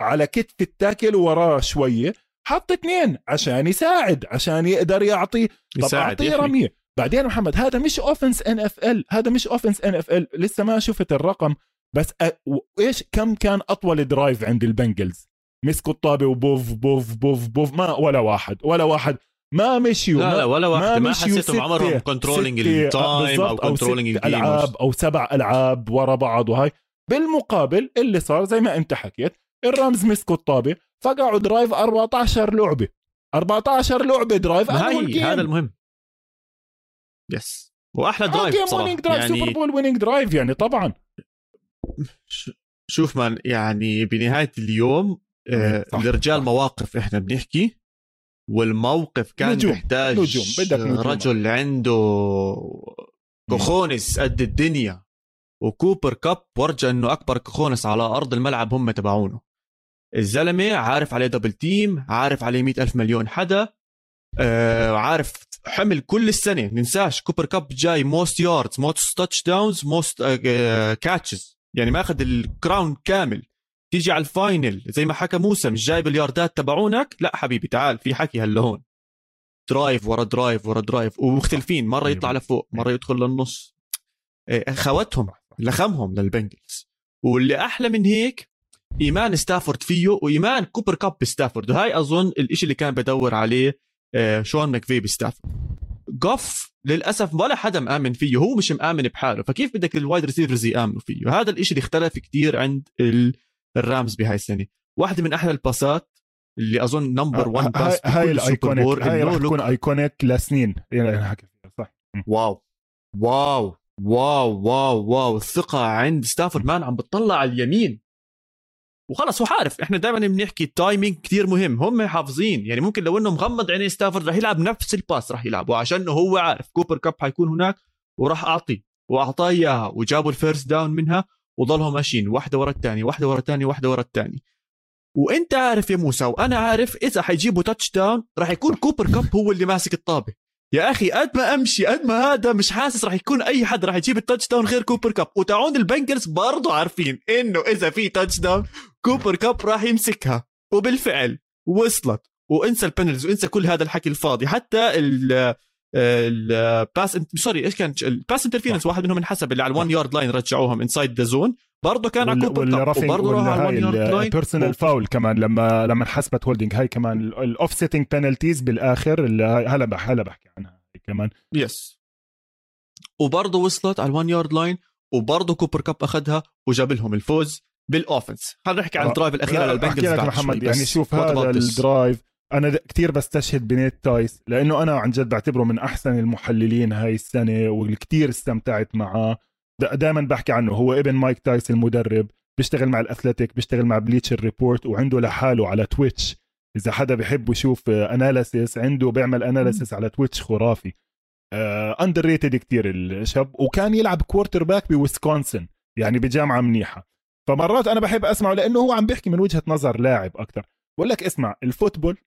على كتف ال tackle وراه شوية حط اثنين عشان يساعد عشان يقدر يعطي. طب أعطيه رمية. بعدين محمد هذا مش offense NFL هذا مش offense NFL لسه ما شفت الرقم. بس إيش كم كان أطول drive عند ال Bengals؟ مسكوا الطابة وبوف بوف بوف بوف ما ولا واحد ولا واحد. ما مشيوا لا لا ولا واحد. ما, حسيتهم عمرهم controlling ال time أو controlling ألعاب أو سبع ألعاب ورا بعض وهاي. بالمقابل اللي صار زي ما أنت حكيت ال Rams مسكوا الطابة فقعوا drive 14 لعبة. 14 لعبة drive هاي هذا المهم. yes وأحلى drive آه بصراحة. drive يعني Super Bowl winning drive يعني طبعا. شوف man يعني بنهاية اليوم آه الرجال مواقف إحنا بنحكي والموقف كان نجوم. محتاج نجوم. بدك نجوم. رجل عنده cojones قد الدنيا وكوبر كاب ورجى إنه أكبر cojones على أرض الملعب هم تبعونه الزلمة عارف عليه double team عارف عليه مئة ألف مليون حدا آه عارف حمل كل السنة ننساش كوبر كاب جاي most yards most touchdowns most catches يعني ماخذ ال crown كامل. تيجي على ال final زي ما حكى موسى مش جايب الياردات تبعونك؟ لا حبيبي تعال في حكي هلا هون. drive ورا drive ورا drive ومختلفين مرة يطلع لفوق مرة يدخل للنص. إيه، خوتهم لخمهم لل Bengals. واللي أحلى من هيك إيمان ستافورد فيه وإيمان كوبر كاب بستافورد. وهي أظن الإشي اللي كان بدور عليه إيه، شون ماكفي بستافورد. جوف للأسف ولا حدا مآمن فيه هو مش مآمن بحاله. فكيف بدك ال wide receivers يآمنوا فيه؟ هذا الإشي اللي اختلف كثير عند الرامز بهاي السنة. واحدة من أحلى الباسات اللي أظن number 1 pass هاي ال iconic هاي راح تكون iconic لسنين. يعني صح. wow. wow. wow. wow. wow. الثقة عند ستافورد man عم بتطلع على اليمين. وخلص هو عارف إحنا دائما بنحكي ال timing كثير مهم. هم حافظين. يعني ممكن لو إنه مغمض عينيه ستافورد رح يلعب نفس ال pass رح يلعب. وعشان هو عارف كوبر كاب حيكون هناك وراح أعطي. وأعطاه إياها. وجابوا ال first down منها وضلهم ماشيين. واحدة ورا الثانية واحدة ورا الثانية واحدة ورا الثانية وأنت عارف يا موسى وأنا عارف إذا حيجيبوا touchdown راح يكون كوبر كاب هو اللي ماسك الطابة. يا أخي قد ما أمشي قد ما هذا مش حاسس راح يكون أي حد راح يجيب ال touchdown غير كوبر كاب وتعون البنجرز برضه عارفين إنه إذا في touchdown كوبر كاب راح يمسكها. وبالفعل وصلت. وانسى البنجلز وانسى كل هذا الحكي الفاضي. حتى ال pass sorry إيش كان؟ ال pass interference واحد منهم انحسب اللي على ال one yard line رجعوهم inside the zone برضه كان على كوبر كاب وبرضه راح على ال one yard line personal foul كمان لما لما انحسبت holding هاي كمان ال offsetting penalties بالآخر اللي هلا هلا بحكي عنها. كمان. yes وبرضه وصلت على ال one yard line وبرضه كوبر كاب أخذها وجاب لهم الفوز بال offense خلينا نحكي عن آه. ال drive الأخير للبنجلز محمد يعني شوف هذا ال drive. أنا كثير بستشهد بنيت تايس لأنه أنا عن جد بعتبره من أحسن المحللين هاي السنة والكثير استمتعت معاه. دائما بحكي عنه. هو ابن مايك تايس المدرب بيشتغل مع الأثليتيك بيشتغل مع بليتشر ريبورت وعنده لحاله على تويتش. إذا حدا بحب يشوف analysis عنده بيعمل analysis على تويتش خرافي. underrated كثير الشاب وكان يلعب quarterback بويسكونسن يعني بجامعة منيحة. فمرات أنا بحب أسمعه لأنه هو عم بيحكي من وجهة نظر لاعب أكثر بقول لك اسمع ال football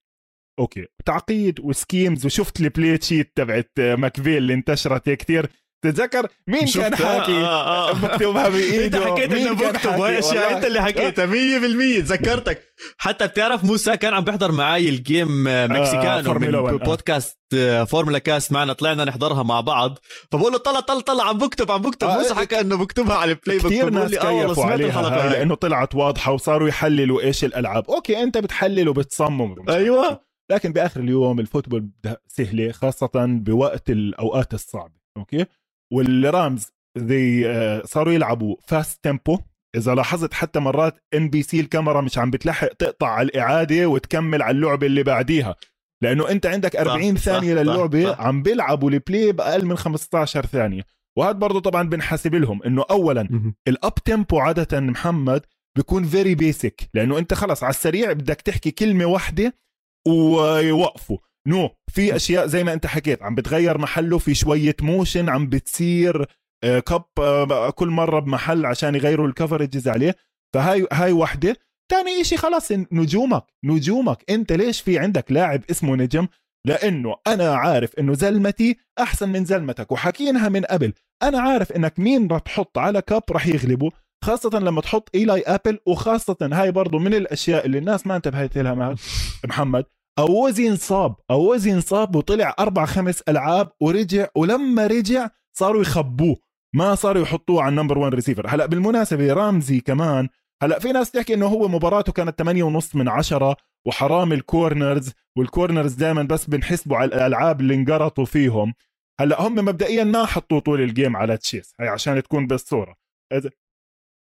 okay تعقيد و schemes وشفت ال play sheet تبعت ماكفيل اللي انتشرت كثير تتذكر مين كان حاكي؟ آه آه. مكتوبها بإيده. أنت حكيت إنه بكتب اشياء أنت اللي حكيتها 100% ذكرتك. حتى بتعرف موسى كان عم بيحضر معي ال game مكسيكانو آه من آه. بودكاست آه. فورمولا كاست معنا. طلعنا نحضرها مع بعض. فبقول له طلع طلع طلع عم بكتب عم بكتب. آه موسى حكى إنه بكتبها على ال playbook كثير ناس كيفوا عليها. لأنه طلعت واضحة وصاروا يحللوا إيش الألعاب. okay أنت بتحلل وبتصمم أيوه. لكن بآخر اليوم ال football سهلة خاصة بوقت الأوقات الصعبة. okay؟ والرامز they آه، صاروا يلعبوا fast tempo إذا لاحظت حتى مرات NBC الكاميرا مش عم بتلحق تقطع على الإعادة وتكمل على اللعبة اللي بعديها. لأنه أنت عندك 40 صح ثانية صح للعبة صح. عم بيلعبوا ال play بأقل من 15 ثانية. وهذا برضه طبعا بنحاسب لهم إنه اولا ال up tempo عادة محمد بيكون very basic لأنه أنت خلص على السريع بدك تحكي كلمة واحدة ويوقفوا no في أشياء زي ما أنت حكيت عم بتغير محله في شوية motion عم بتصير كب آه، آه، كل مرة بمحل عشان يغيروا ال coverages عليه. فهاي هاي وحدة. ثاني إشي خلاص نجومك نجومك. أنت ليش في عندك لاعب اسمه نجم؟ لأنه أنا عارف إنه زلمتي أحسن من زلمتك وحكينها من قبل. أنا عارف إنك مين رح تحط على كاب رح يغلبه خاصة لما تحط إيلاي أبل وخاصة هاي برضو من الأشياء اللي الناس ما انتبهت لها محمد. أوزي انصاب أوزي انصاب وطلع أربع خمس ألعاب ورجع ولما رجع صاروا يخبوه ما صاروا يحطوه على ال number 1 ريسيفر هلأ بالمناسبة رامزي كمان هلأ في ناس تحكي إنه هو مباراته كانت 8 ونص من عشرة وحرام ال corners وال corners دائما بس بنحسبوا على الألعاب اللي انقرطوا فيهم. هلأ هم مبدئيا ما حطوا طول ال game على تشيس هي عشان تكون بالصورة.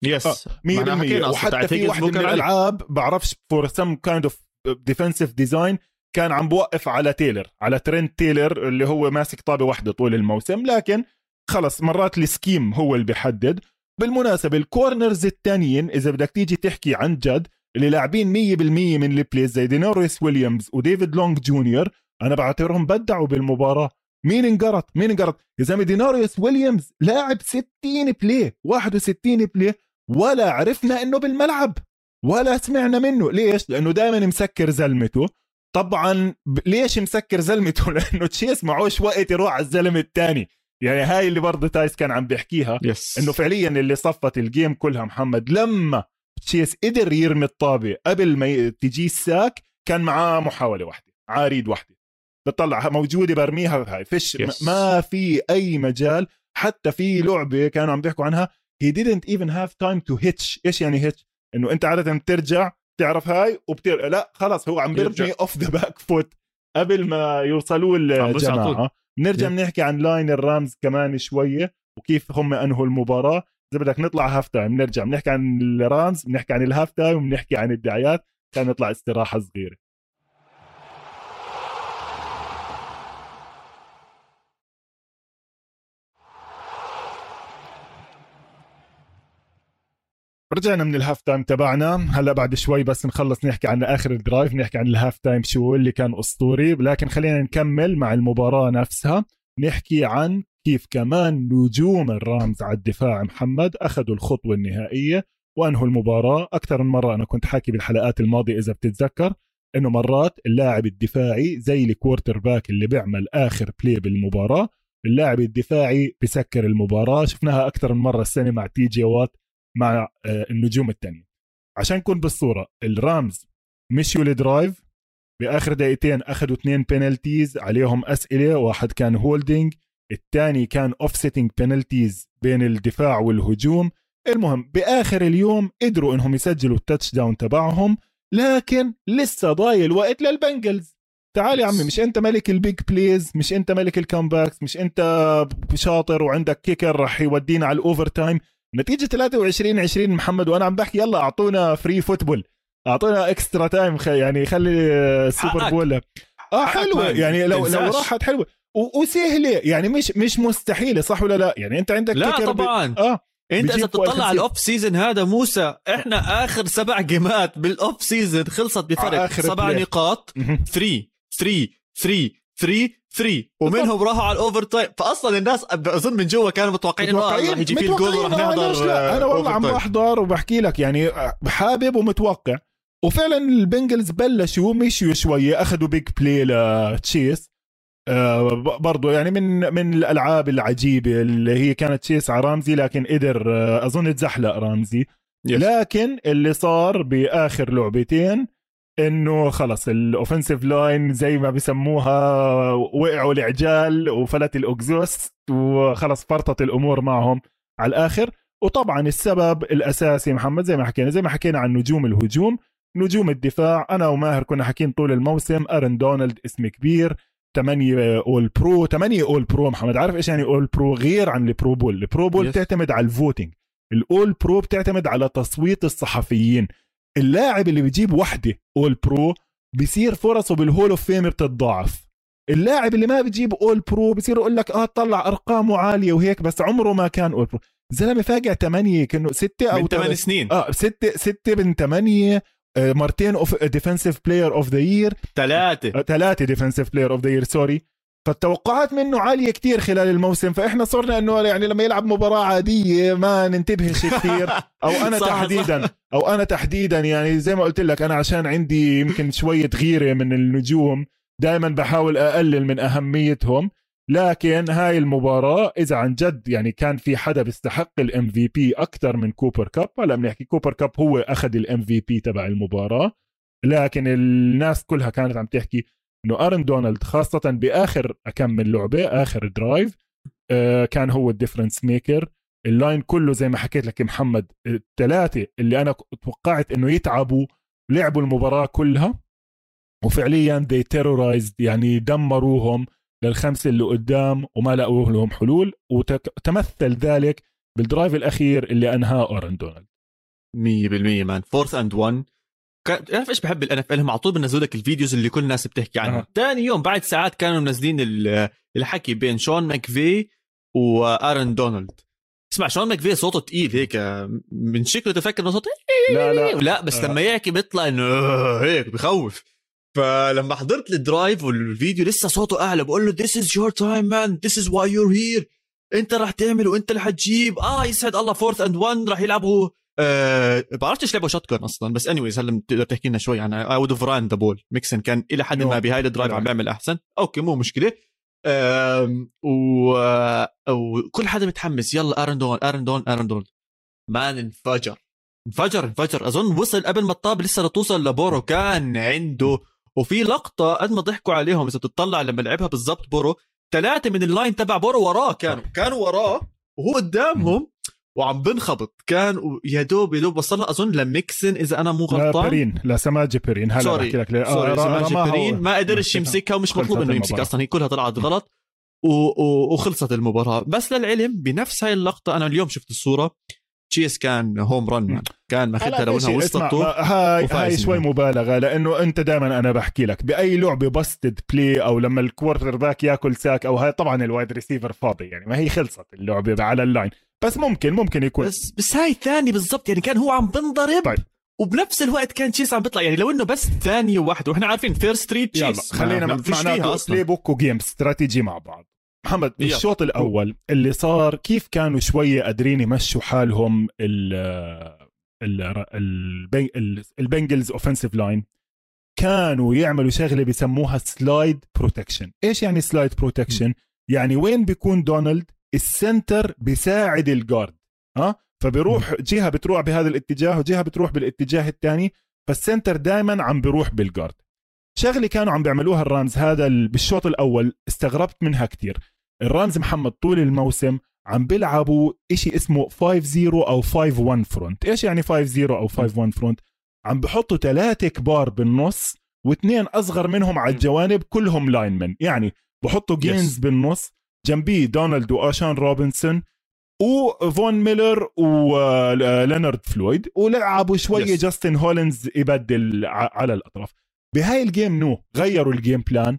yes 100% وحتى في وحده من الألعاب بعرفش for some kind of defensive design كان عم بوقف على تيلر على ترند تيلر اللي هو ماسك طابة واحدة طول الموسم لكن خلص مرات ال scheme هو اللي بيحدد. بالمناسبة ال corners الثانيين إذا بدك تيجي تحكي عن جد اللي لاعبين 100% من ال plays زي ديناريوس ويليامز وديفيد لونج جونيور أنا بعتبرهم بدعوا بالمباراة. مين انقرط؟ مين انقرط؟ يا زلمة ديناريوس ويليامز لاعب 60 play 61 play ولا عرفنا إنه بالملعب. ولا سمعنا منه. ليش؟ لأنه دائما مسكر زلمته. طبعا ليش مسكر زلمته؟ <laughs> لأنه تشيس معوش وقت يروح على الزلمة الثاني يعني هاي اللي برضه تايس كان عم بيحكيها yes. إنه فعليا اللي صفت ال game كلها محمد لما تشيس قدر يرمي الطابة قبل ما تجي ال sack كان معاه محاولة واحدة عاريد واحدة. بتطلع موجودة برميها هاي فيش yes. ما في أي مجال. حتى في لعبة كانوا عم بيحكوا عنها he didn't even have time to hitch. إيش يعني hitch إنه أنت عادة بترجع تعرف هاي وبتر لا خلص هو عم بيرجع. off the back foot قبل ما يوصلوا الجماعة. نرجع بنحكي عن line الرامز كمان شوية وكيف هم أنهوا المباراة. إذا بدك نطلع half time نرجع بنحكي عن الرامز بنحكي عن ال half time وبنحكي عن الدعايات. كان نطلع استراحة صغيرة. رجعنا من ال half time تبعنا. هلا بعد شوي بس نخلص نحكي عن آخر ال drive نحكي عن ال half time شو اللي كان أسطوري. لكن خلينا نكمل مع المباراة نفسها. نحكي عن كيف كمان نجوم الرامز على الدفاع محمد أخذوا الخطوة النهائية وأنهوا المباراة. أكثر من مرة أنا كنت حاكي بالحلقات الماضية إذا بتتذكر إنه مرات اللاعب الدفاعي زي ال quarterback اللي بيعمل آخر play بالمباراة اللاعب الدفاعي بسكر المباراة. شفناها أكثر من مرة السنة مع تي جي وات. مع آه، النجوم الثانية عشان نكون بالصورة الرامز مشيوا ال drive بآخر دقيقتين أخذوا اثنين penalties عليهم أسئلة واحد كان holding الثاني كان offsetting penalties بين الدفاع والهجوم. المهم بآخر اليوم قدروا إنهم يسجلوا ال touchdown تبعهم لكن لسه ضايل وقت للبنجلز. تعال يا عمي مش أنت ملك ال big plays مش أنت ملك ال comebacks مش أنت شاطر وعندك kicker رح يودينا على ال overtime نتيجة 23 20 محمد وأنا عم بحكي يلا أعطونا free football أعطونا اكسترا تايم يعني خلي السوبر بول آه حلوة. يعني لو لو راحت حلوة. وسهلة. يعني مش مش مستحيلة صح ولا لا؟ يعني أنت عندك لا طبعا ب... آه أنت إذا بتطلع على الاوف سيزون هذا موسى إحنا آخر سبع جيمات بالاوف سيزون خلصت بفرق. سبع نقاط. 3 3 3 3 3 ومنهم راحوا على الاوفر تايم فاصلا الناس أظن من جوا كانوا متوقعين انه راح يجي فيه الجول وراح نحضر أنا والله عم بحضر وبحكي لك يعني حابب ومتوقع. وفعلا البنجلز بلشوا مشيوا شوية أخذوا big play لتشيس. آه برضو يعني من من الألعاب العجيبة اللي هي كانت تشيس على رامزي لكن قدر آه أظن تزحلق رامزي yes. لكن اللي صار بآخر لعبتين إنه خلص ال offensive line زي ما بسموها وقعوا العجال وفلت ال exhaust وخلص فرطت الأمور معهم على الآخر. وطبعا السبب الأساسي محمد زي ما حكينا زي ما حكينا عن نجوم الهجوم نجوم الدفاع. أنا وماهر كنا حكين طول الموسم أرن دونالد اسم كبير 8 all pro 8 all pro محمد. عارف إيش يعني all pro غير عن ال pro bowl ال pro bowl بتعتمد على ال voting ال all pro بتعتمد على تصويت الصحفيين. اللاعب اللي بيجيب وحدة all pro بصير فرصه بال hall of fame بتتضاعف. اللاعب اللي ما بيجيب all pro بصير يقول لك آه طلع أرقامه عالية وهيك بس عمره ما كان all pro زلمة فاقع 8 كأنه 6 أو 8 سنين. آه 6 6 من 8 آه، مرتين اوف defensive player of the year ثلاثة ثلاثة defensive player of the year sorry فالتوقعات منه عالية كتير خلال الموسم فإحنا صرنا إنه يعني لما يلعب مباراة عادية ما ننتبهش كثير أو <laughs> أنا صح تحديدا صح. أو أنا تحديدا يعني زي ما قلت لك أنا عشان عندي يمكن شوية غيرة من النجوم دائما بحاول أقلل من أهميتهم. لكن هاي المباراة إذا عن جد يعني كان في حدا بيستحق ال MVP أكثر من كوبر كاب هلأ بنحكي كوبر كاب هو أخذ ال MVP تبع المباراة. لكن الناس كلها كانت عم تحكي إنه آرن دونالد خاصة بآخر كم من لعبة آخر drive آه كان هو ال difference maker ال line كله زي ما حكيت لك محمد الثلاثة اللي أنا توقعت إنه يتعبوا لعبوا المباراة كلها. وفعليا they terrorized يعني دمروهم للخمسة اللي قدام وما لقوا لهم حلول. وتمثل ذلك بال drive الأخير اللي أنهاه اورن دونالد. 100% man fourth and 1 بتعرف إيش بحب ال NFL هم على طول بنزلوا لك ال videos اللي كل الناس بتحكي عنها. ثاني. يوم بعد ساعات كانوا منزلين الحكي بين شون ماكفي و ارن دونالد اسمع شون ماكفي صوته تقيل هيك من شكله تفكر إنه صوته؟ لا لا. لا بس. لما يحكي بيطلع إنه هيك بخوف. فلما حضرت الدرايف والفيديو لسه صوته أعلى بقول له this is your time man. This is why you're here. أنت راح تعمل وأنت اللي حتجيب آه يسعد الله. فورث اند 1 راح يلعبوا أه بعرفش إيش لعبوا شوت أصلا بس انيويز هلا بتقدر تحكي لنا شوي عن اي وود ران ذا بول ميكسن كان إلى حد ما بهاي الدرايف عم بيعمل أحسن. أوكي مو مشكلة. و... وكل حدا متحمس. يلا ارن دون ارن دون ارن دون man انفجر. انفجر انفجر. أظن وصل قبل ما الطابة لسه لتوصل لبورو. كان عنده وفي لقطة قد ما ضحكوا عليهم إذا بتطلع لما لعبها بالضبط بورو. ثلاثة من ال line تبع بورو وراه كانوا كانوا وراه وهو قدامهم وعم بنخبط. كان يا دوب يا دوب وصلها. أظن لميكسن إذا أنا مو غلطان. لا بيرين. لا سماجي بيرين. هلا sorry. بحكي لك. ليه. sorry آه سماجي بيرين. ما قدرش يمسكها ومش مطلوب انه يمسكها أصلا. هي كلها طلعت غلط. و... و... وخلصت المباراة. بس للعلم بنفس هاي اللقطة أنا اليوم شفت الصورة. تشيس كان هوم رن كان ماخذها لو انها وسط هاي هاي شوي مبالغة لأنه أنت دائما أنا بحكي لك بأي لعبة بستد بلاي أو لما الكوارتر باك ياكل ساك أو هاي طبعا الوايد ريسيفر فاضي يعني ما هي خلصت اللعبة على اللاين بس ممكن ممكن يكون. بس بس هاي الثانية بالضبط يعني كان هو عم بنضرب طيب. وبنفس الوقت كان تشيس عم بيطلع. يعني لو إنه بس ثانية واحدة وإحنا عارفين فيرست ستريت تشيس خلينا معناته بلاي بوك وجيم استراتيجي مع بعض. محمد بالشوط الأول اللي صار كيف كانوا شوية قادرين يمشوا حالهم ال البنجلز offensive line كانوا يعملوا شغلة بيسموها slide protection إيش يعني slide protection يعني وين بيكون دونالد ال center بيساعد ال guard ها؟ فبيروح جهة بتروح بهذا الاتجاه وجهة بتروح بالاتجاه الثاني فال center دائما عم بيروح بال guard. شغلة كانوا عم بيعملوها الرامز هذا بالشوط الأول استغربت منها كتير. الرامز محمد طول الموسم عم بيلعبوا إشي اسمه 5-0 أو 5-1 front إيش يعني 5-0 أو 5-1 front عم بحطوا ثلاثة كبار بالنص واثنين أصغر منهم على الجوانب كلهم linemen يعني بحطوا جينز yes. بالنص جنبيه دونالد وآشان روبنسون وفون ميلر ولينارد فلويد ولعبوا شوية yes. جاستن هولينز يبدل على الأطراف. بهاي ال game no غيروا ال game plan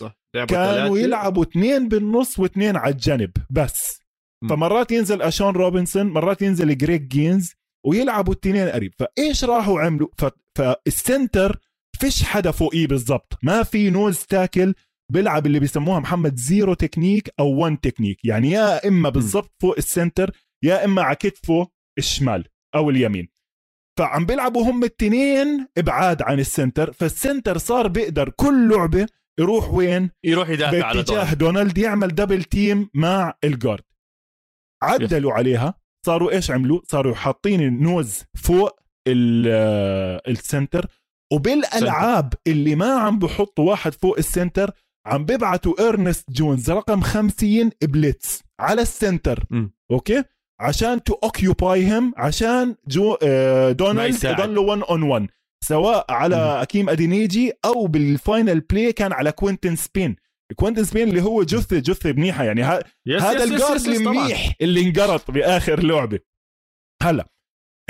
كانوا يلعبوا اثنين بالنص واثنين على الجنب بس. م. فمرات ينزل اشون روبنسون مرات ينزل جريك جينز ويلعبوا الاثنين قريب. فإيش راحوا عملوا؟ فال center فيش حدا فوقيه بالضبط. ما في nose tackle بيلعب اللي بيسموها محمد zero technique أو 1 تكنيك. يعني يا إما بالضبط فوق ال center يا إما على كتفه الشمال أو اليمين. فعم بيلعبوا هم التنين إبعاد عن ال center فال center صار بيقدر كل لعبة يروح وين؟ يروح يدافع على باتجاه دونالد يعمل double team مع ال guard عدلوا عليها صاروا إيش عملوا؟ صاروا حاطين ال nose فوق ال center. وبالألعاب اللي ما عم بحطوا واحد فوق ال center عم بيبعتوا ارنست جونز رقم 50 blitz على ال center. م. okay؟ عشان to occupy him عشان جو آه دونالد يضلوا 1 on 1 سواء على م. أكيم أدينيجي أو بال final play كان على كوينتن سبين. كوينتن سبين اللي هو جثه جثه منيحة يعني. ها yes هذا ال guard المنيح اللي انقرط بآخر لعبة. هلا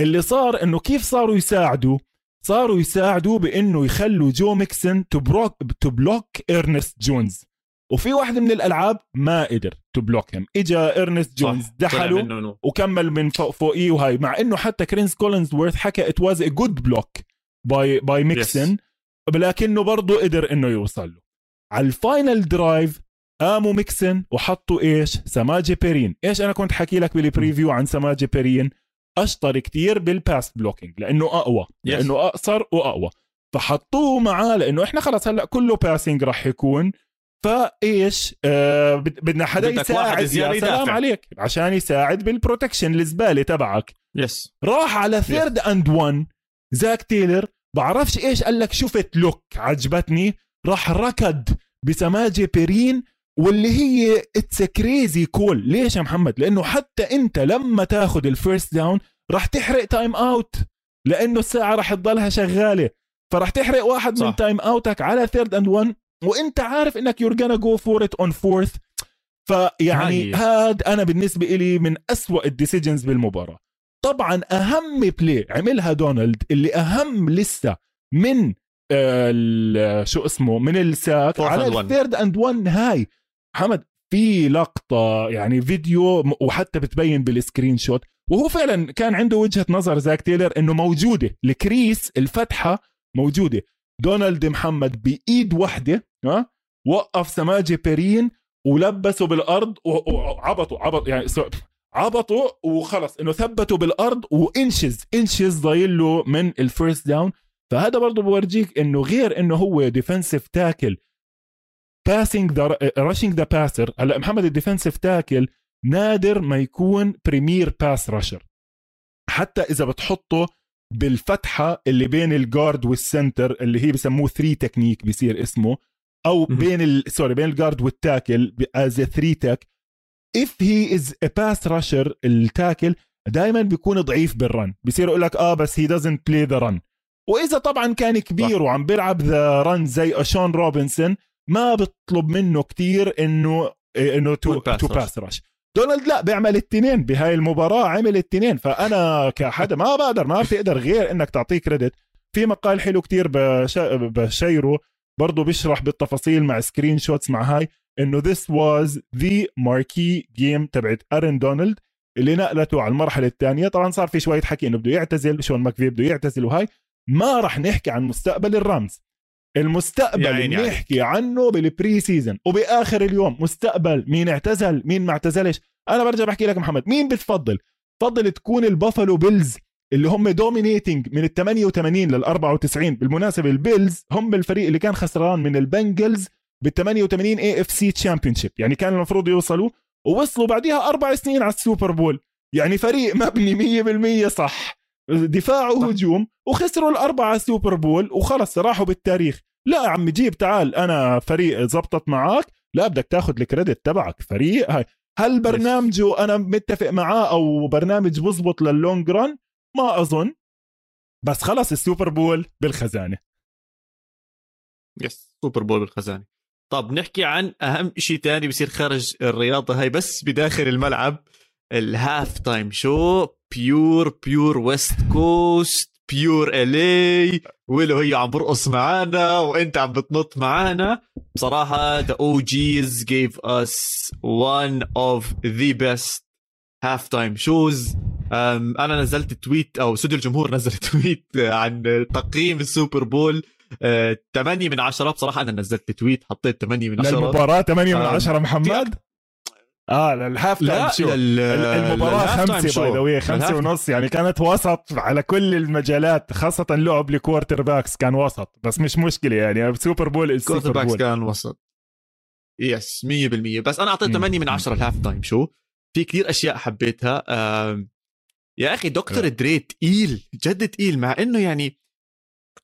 اللي صار إنه كيف صاروا يساعدوا؟ صاروا يساعدوا بإنه يخلوا جو ميكسن to بروك to block ارنست جونز وفي واحدة من الألعاب ما قدر to block him اجى ارنست جونز دحله وكمل من فوق فوقيه وهاي. مع إنه حتى كرينز كولينز وورث حكى it was a good block by by ميكسن لكنه برضه قدر إنه يوصل له. على ال final drive قاموا ميكسن وحطوا إيش؟ سماجي بيرين. إيش أنا كنت حكي لك بال preview عن سماجي بيرين؟ أشطر كتير بال pass blocking لأنه أقوى yes. لأنه أقصر وأقوى. فحطوه معاه لأنه إحنا خلص هلأ كله passing راح يكون. فإيش؟ آه بدنا حدا يساعد. يا سلام عليك. عشان يساعد بال protection الزبالة تبعك. yes yes. راح على third and 1 زاك تيلر بعرفش إيش قال لك شفت look عجبتني. راح ركض بسماجه بيرين. واللي هي it's crazy call ليش يا محمد؟ لأنه حتى أنت لما تاخذ ال first down راح تحرق timeout لأنه الساعة راح تضلها شغالة. فراح تحرق واحد صح. من timeout ك على third and 1 وأنت عارف إنك you're gonna go for it on fourth فيعني هاد أنا بالنسبة لي من أسوأ ال decisions بالمباراة. طبعا أهم play عملها دونالد اللي أهم لسه من آه شو اسمه من ال sack على ال third and 1 هاي. محمد في لقطة يعني فيديو وحتى بتبين بال screenshot وهو فعلا كان عنده وجهة نظر زاك تيلر إنه موجودة. ال crease الفتحة موجودة. دونالد محمد بإيد واحدة ها وقف سماجة بيرين ولبسه بالأرض وعبطوا عبط يعني عبطوا وخلص إنه ثبتوا بالأرض و inches inches ضايل له من ال first down. فهذا برضه بورجيك إنه غير إنه هو defensive tackle passing the rushing the passer هلا محمد ال defensive tackle نادر ما يكون premier pass rusher حتى إذا بتحطه بالفتحة اللي بين ال guard وال center اللي هي بسموه 3 تكنيك بيصير اسمه أو بين ال... sorry بين ال guard وال tackle as 3 tech if he is a pass rusher ال tackle دائما بيكون ضعيف بال run بيصير يقول لك آه بس he doesn't play the run. وإذا طبعا كان كبير وعم بيلعب the run زي اشون روبنسون ما بطلب منه كتير إنه إنه to to pass rush دونالد لا بيعمل الاثنين بهاي المباراة عمل الاثنين. فأنا كحدا ما بقدر ما بتقدر غير إنك تعطيه credit في مقال حلو كتير ب share ه برضه بيشرح بالتفاصيل مع screenshots مع هاي إنه this was the marquee game تبعت أرن دونالد اللي نقلته على المرحلة الثانية. طبعا صار في شوية حكي إنه بده يعتزل شون ماكفي بده يعتزل وهاي. ما راح نحكي عن مستقبل الرامز. المستقبل اللي نحكي عنه بال preseason وبآخر اليوم مستقبل مين اعتزل مين ما اعتزلش. أنا برجع بحكي لك محمد مين بتفضل؟ تفضل تكون البافلو بيلز اللي هم dominating من ال 88 لل 94 بالمناسبة البيلز هم الفريق اللي كان خسران من البنجلز بال 88 AFC championship يعني كان المفروض يوصلوا ووصلوا بعديها أربع سنين على ال Super Bowl. يعني فريق مبني 100% صح. دفاع وهجوم وخسروا الأربعة Super Bowl وخلص راحوا بالتاريخ. لا عمي جيب تعال أنا فريق زبطت معك لا بدك تاخذ ال credit تبعك فريق هاي. هل برنامجه أنا متفق معاه أو برنامج بزبط لل long run ما أظن. بس خلص ال Super Bowl بالخزانة. yes Super Bowl بالخزانة. طب نحكي عن أهم شيء تاني بصير خارج الرياضة هاي بس بداخل الملعب ال half time show؟ pure pure West Coast pure الي ويلو هي عم برقص معانا وانت عم بتنط معانا. بصراحة the OGs gave us one of the best half time shows أنا نزلت tweet أو استوديو الجمهور نزل <laughs> tweet عن تقييم ال Super Bowl. 8 من 10 بصراحة أنا نزلت tweet حطيت 8 من 10 المباراه 8 من 10 محمد. آه لل half time show لل... المباراة خمسة by the خمسة ونص يعني كانت وسط على كل المجالات خاصة لعب ال quarterbacks كان وسط بس مش مشكلة يعني Super Bowl ال quarterbacks كان وسط. yes 100% بس أنا اعطيت 8 من 10 ال half time show في كثير أشياء حبيتها. يا أخي Dr. Dre تقيل جد تقيل مع إنه يعني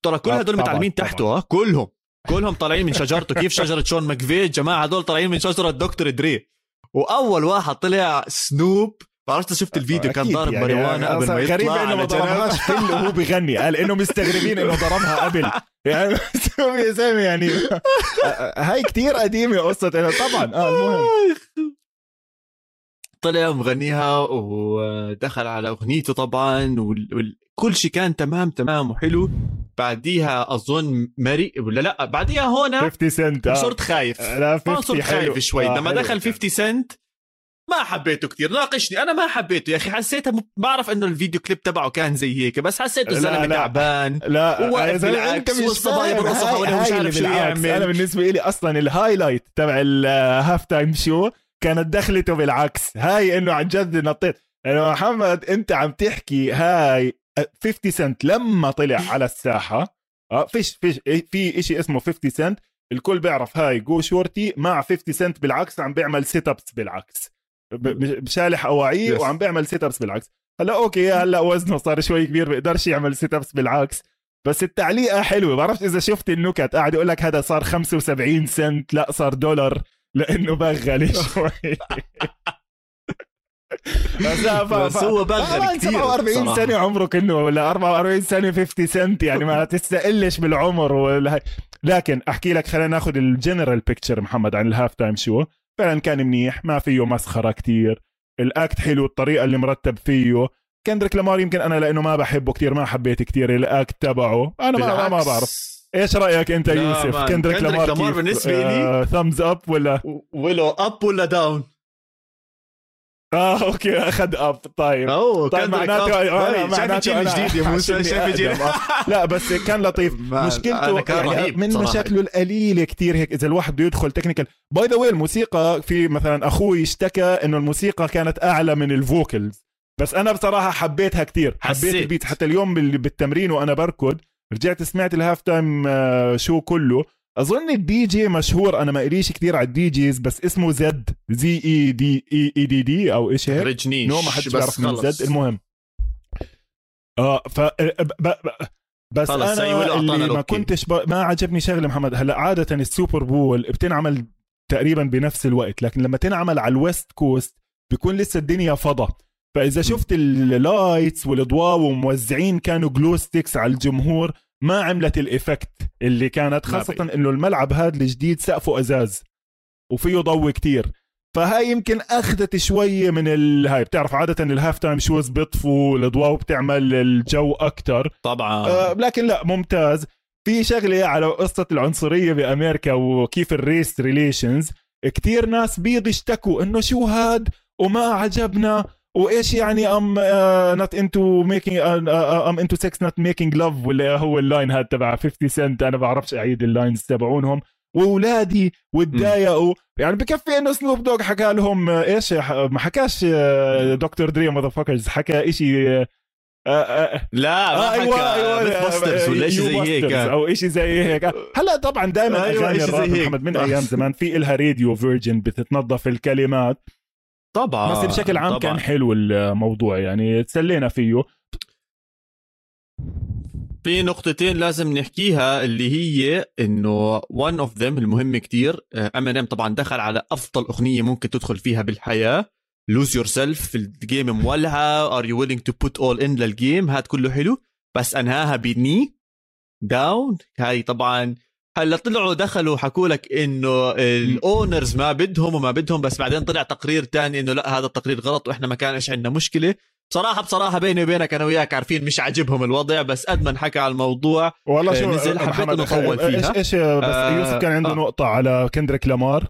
ترى كل هدول متعلمين تحته كلهم. كلهم طالعين من شجرته. كيف شجرة شون ماكفي جماعة هدول طالعين من شجرة دكتور دري وأول واحد طلع سنوب. بعرفت شفت الفيديو كان ضارب يعني ماريوانا قبل ما يطلع غريب انه ما ضربهاش. فيل وهو بغني قال إنه مستغربين إنه ضربها قبل. <laughs> يعني <laughs> يا زلمه يعني. <laughs> هاي كتير قديمة قصة طبعا. آه المهم. طلع مغنيها ودخل على أغنيته طبعا وكل شيء كان تمام تمام وحلو. بعديها أظن Mary ولا لا بعديها هون 50 سنت آه. صرت خايف لا 50 صرت خايف شوي آه لما. دخل 50 سنت ما حبيته كثير ناقشني أنا ما حبيته يا أخي حسيتها م... بعرف إنه الفيديو كليب تبعه كان زي هيك بس حسيته لا، الزلمه لا. تعبان لا وواقف زلمة بالعكس أنت مش والصبايا هاي عارف شو. يعمل. أنا بالنسبة لي أصلا ال highlight تبع ال half time show كانت دخلته بالعكس هاي إنه عن جد نطيت يعني محمد أنت عم تحكي هاي 50 سنت لما طلع <laughs> على الساحة آه فيش فيش في شيء اسمه 50 سنت الكل بيعرف هاي go shorty مع 50 سنت بالعكس عم بيعمل sit ups بالعكس. بشالح اواعيه Yes. وعم بيعمل sit ups بالعكس. هلأ أوكي هلأ وزنه صار شوي كبير بيقدرش يعمل sit ups بالعكس. بس التعليقة حلوة بعرفش إذا شفت النكت قاعد يقول لك هذا صار 75 سنت لأ صار دولار لأنه بغل <laughs> شوي. بس بس هو طبعاً كتير 47 صراحة. سنة عمره كانه ولا 44 سنة 50 سنت يعني ما تستقلش بالعمر ولا. لكن أحكي لك خلينا ناخذ ال general picture محمد عن ال half time show فعلا كان منيح ما فيه مسخرة كتير. ال act حلو الطريقة اللي مرتب فيه. Kendrick Lamar يمكن أنا لأنه ما بحبه كتير ما حبيت كتير ال act تبعه. أنا ما, ما. بعرف. إيش رأيك أنت يوسف؟ Kendrick Kendrick Lamar Lamar كيف؟ بالنسبة لي- thumbs up ولا؟ ولو up ولا down آه okay أخذ up طيب. أوه طيب معناته آه، شايف الجيل الجديد يا موسى؟ شايف الجيل. <laughs> لا بس كان لطيف. مشكلته كان يعني من صراحة. مشاكله القليله كتير هيك إذا الواحد بده يدخل technical by the way الموسيقى في مثلا أخوي اشتكى إنه الموسيقى كانت أعلى من ال vocals. بس أنا بصراحة حبيتها كتير. حبيت حسيت. البيت حتى اليوم بال- بالتمرين وأنا بركض رجعت سمعت ال half time آه، show كله. أظن الدي جي مشهور أنا ما قريش كتير على الدي جيز بس اسمه زد زي اي دي اي اي دي دي أو إيش هيك؟ رجنيش نو ما بس بيعرف من. زد المهم. آه ف ب... ب... بس أنا أعطانا اللي ما. كنتش ب... ما عجبني شغلة محمد. هلأ عادة السوبر بول بتنعمل تقريبا بنفس الوقت لكن لما تنعمل على الويست كوست بيكون لسه الدنيا فضا. فإذا شفت اللايتس والأضواء وموزعين كانوا جلو ستيكس على الجمهور ما عملت ال effect اللي كانت ما خاصة إنه الملعب هذا الجديد سقفه أزاز وفيه ضوء كتير. فهاي يمكن أخذت شوي من ال... هاي بتعرف عادة ال half time shows بيطفوا الاضواء بتعمل الجو أكتر. طبعا. آه لكن لا ممتاز. في شغلة على قصة العنصرية بأمريكا وكيف ال race relations كتير ناس بيض اشتكوا إنه شو هاد وما عجبنا. وإيش يعني ام نوت انتو ميكينج ام انتو سكس نوت ميكينج لاف ولا هو اللاين هاد تبع 50 سنت أنا بعرفش أعيد اللاينز تبعونهم. واولادي وتضايقوا يعني بكفي إنه سنوب دوغ حكى لهم آه، إيش ما حكاش دكتور دري ماذر حكى إشي آه، آه، لا ما آه حكى. أيوه أيوه ميث ولا شيء زي هيك. أو شيء زي هيك. هلا طبعا دائما أيوة، أغاني زي الراب. محمد من أيام زمان في إلها راديو فيرجن بتتنظف الكلمات. طبعا بس بشكل عام طبعاً. كان حلو الموضوع يعني تسلينا فيه. في نقطتين لازم نحكيها اللي هي إنه one of them المهم كتير Em طبعا دخل على أفضل أغنية ممكن تدخل فيها بالحياة. Lose Yourself في الجيم مولعه are you willing to put all in لل gym؟ هاد كله حلو. بس أنهاها ب knee down هاي طبعا هلا طلعوا دخلوا حكوا لك إنه ال owners ما بدهم وما بدهم بس بعدين طلع تقرير تاني إنه لا هذا التقرير غلط وإحنا ما كانش عندنا مشكلة. بصراحة بصراحة بيني وبينك أنا وياك عارفين مش عاجبهم الوضع بس قد ما انحكى على الموضوع والله شو نزل حبيت إنه طول فيها. إيش إيش بس آه يوسف كان عنده آه. نقطة على Kendrick Lamar؟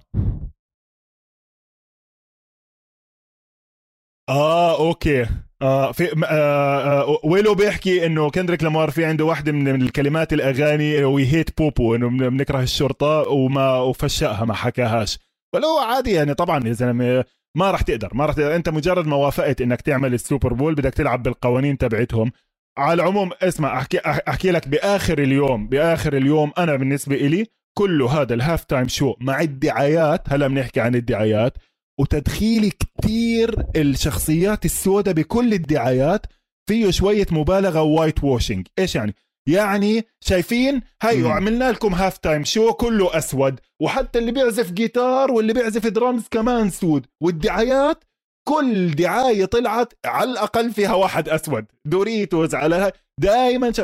آه okay. آه في آه آه ويلو بيحكي إنه Kendrick Lamar في عنده واحدة من الكلمات الأغاني we hate popo إنه بنكره الشرطة وما وفشأها ما حكاهاش. فلو عادي يعني طبعا يا زلمة ما راح تقدر ما راح تقدر. أنت مجرد ما وافقت إنك تعمل ال Super Bowl بدك تلعب بالقوانين تبعتهم. على العموم اسمع أحكي أحكي لك بآخر اليوم بآخر اليوم أنا بالنسبة إلي كله هذا ال half time show مع الدعايات. هلا بنحكي عن الدعايات. وتدخيل كتير الشخصيات السوداء بكل الدعايات فيه شوية مبالغة و white washing إيش يعني؟ يعني شايفين هاي عملنا لكم half time show كله أسود وحتى اللي بيعزف جيتار واللي بيعزف درامز كمان سود. والدعايات كل دعاية طلعت على الأقل فيها واحد أسود. Doritos على دائما ش...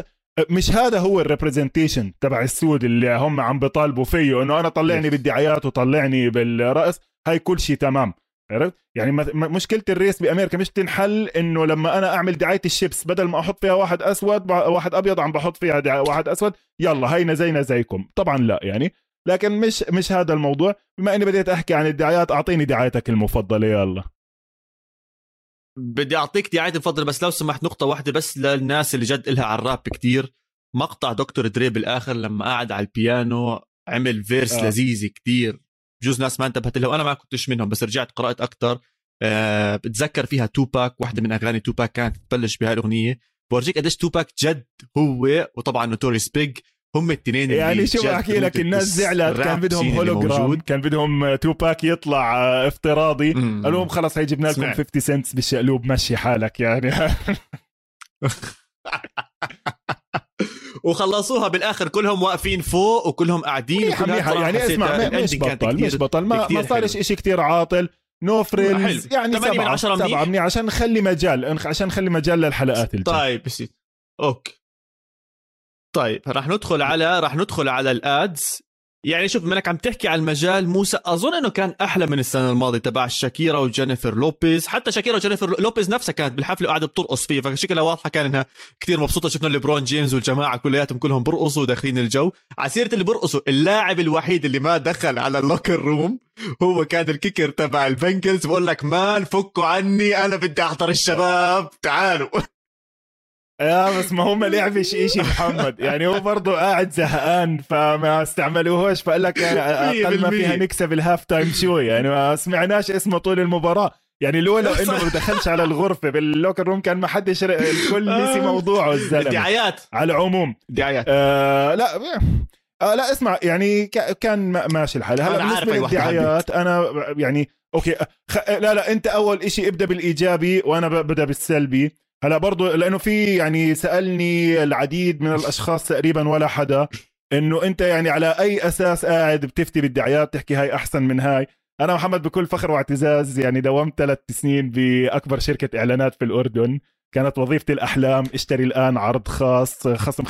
مش هذا هو ال representation تبع السود اللي هم عم بيطالبوا فيه إنه أنا طلعني بالدعايات وطلعني بالرأس. هاي كل شيء تمام. عرفت؟ يعني مشكلة ال race بأمريكا مش تنحل إنه لما أنا أعمل دعاية الشيبس بدل ما أحط فيها واحد أسود واحد أبيض عم بحط فيها واحد أسود يلا هينا زينا زيكم. طبعا لا يعني. لكن مش مش هذا الموضوع. بما إني بديت أحكي عن الدعايات أعطيني دعايتك المفضلة يلا. بدي أعطيك دعايتي المفضلة بس لو سمحت نقطة واحدة بس للناس اللي جد لها على الراب كتير. مقطع دكتور دري بالآخر لما قعد على البيانو عمل verse آه. لذيذ كتير. بجوز ناس ما انتبهت له وأنا ما كنتش منهم بس رجعت قرأت أكثر أه بتذكر فيها توباك واحدة من أغاني توباك كانت تبلش بهاي الأغنية. بورجيك قديش توباك جد هو وطبعا نوتوريس بيج هم الاثنين يعني شو أحكي لك الناس زعلت كان بدهم هولوجرام كان بدهم توباك يطلع آه، افتراضي. قالوا لهم خلص هي جبنا لكم 50 سنتس بالشقلوب مشي حالك يعني. <laughs> وخلصوها بالآخر كلهم واقفين فوق وكلهم قاعدين يعني اسمع مش بطل مش بطل. ما, ما صارش شيء كثير عاطل. No frills يعني سبعة سبعة منيح. عشان نخلي مجال عشان نخلي مجال للحلقات الجاية. طيب بسيط أوكي. طيب راح ندخل على راح ندخل على ال ads. يعني شوف منك عم تحكي عن المجال موسى أظن إنه كان أحلى من السنة الماضية تبع شاكيرا وجينيفر لوبيز. حتى شاكيرا وجينيفر لوبيز نفسها كانت بالحفلة وقاعدة بترقص فيه فشكلها واضحة كان إنها كثير مبسوطة. شفنا ليبرون جيمس والجماعة كلياتهم كلهم برقصوا وداخلين الجو. على سيرة اللي برقصوا اللاعب الوحيد اللي ما دخل على ال locker room هو كان ال kicker تبع ال Bengals. بقول لك man فكوا عني أنا بدي أحضر الشباب تعالوا. يا بس ما هم لعبش إشي محمد. يعني هو برضه قاعد زهقان فما استعملوهوش. فقال لك يعني أقل ما فيها نكسب ال halftime show. يعني ما سمعناش اسمه طول المباراة. يعني لولا إنه ما دخلش على الغرفة بال locker room كان ما حدش الكل آه. نسي موضوعه الزلمة. دعايات على العموم. دعايات آه لا آه لا اسمع يعني كان ماشي الحال. هلا بالنسبة للدعايات أنا يعني أوكي. خ... لا لا أنت أول إشي ابدأ بالإيجابي وأنا ببدأ بالسلبي. هلا برضو لأنه في يعني سألني العديد من الأشخاص تقريبا ولا حدا إنه أنت يعني على أي أساس قاعد بتفتي بالدعايات تحكي هاي أحسن من هاي؟ أنا محمد بكل فخر واعتزاز يعني داومت ثلاث سنين بأكبر شركة إعلانات في الأردن. كانت وظيفتي الأحلام اشتري الآن عرض خاص خصم 25%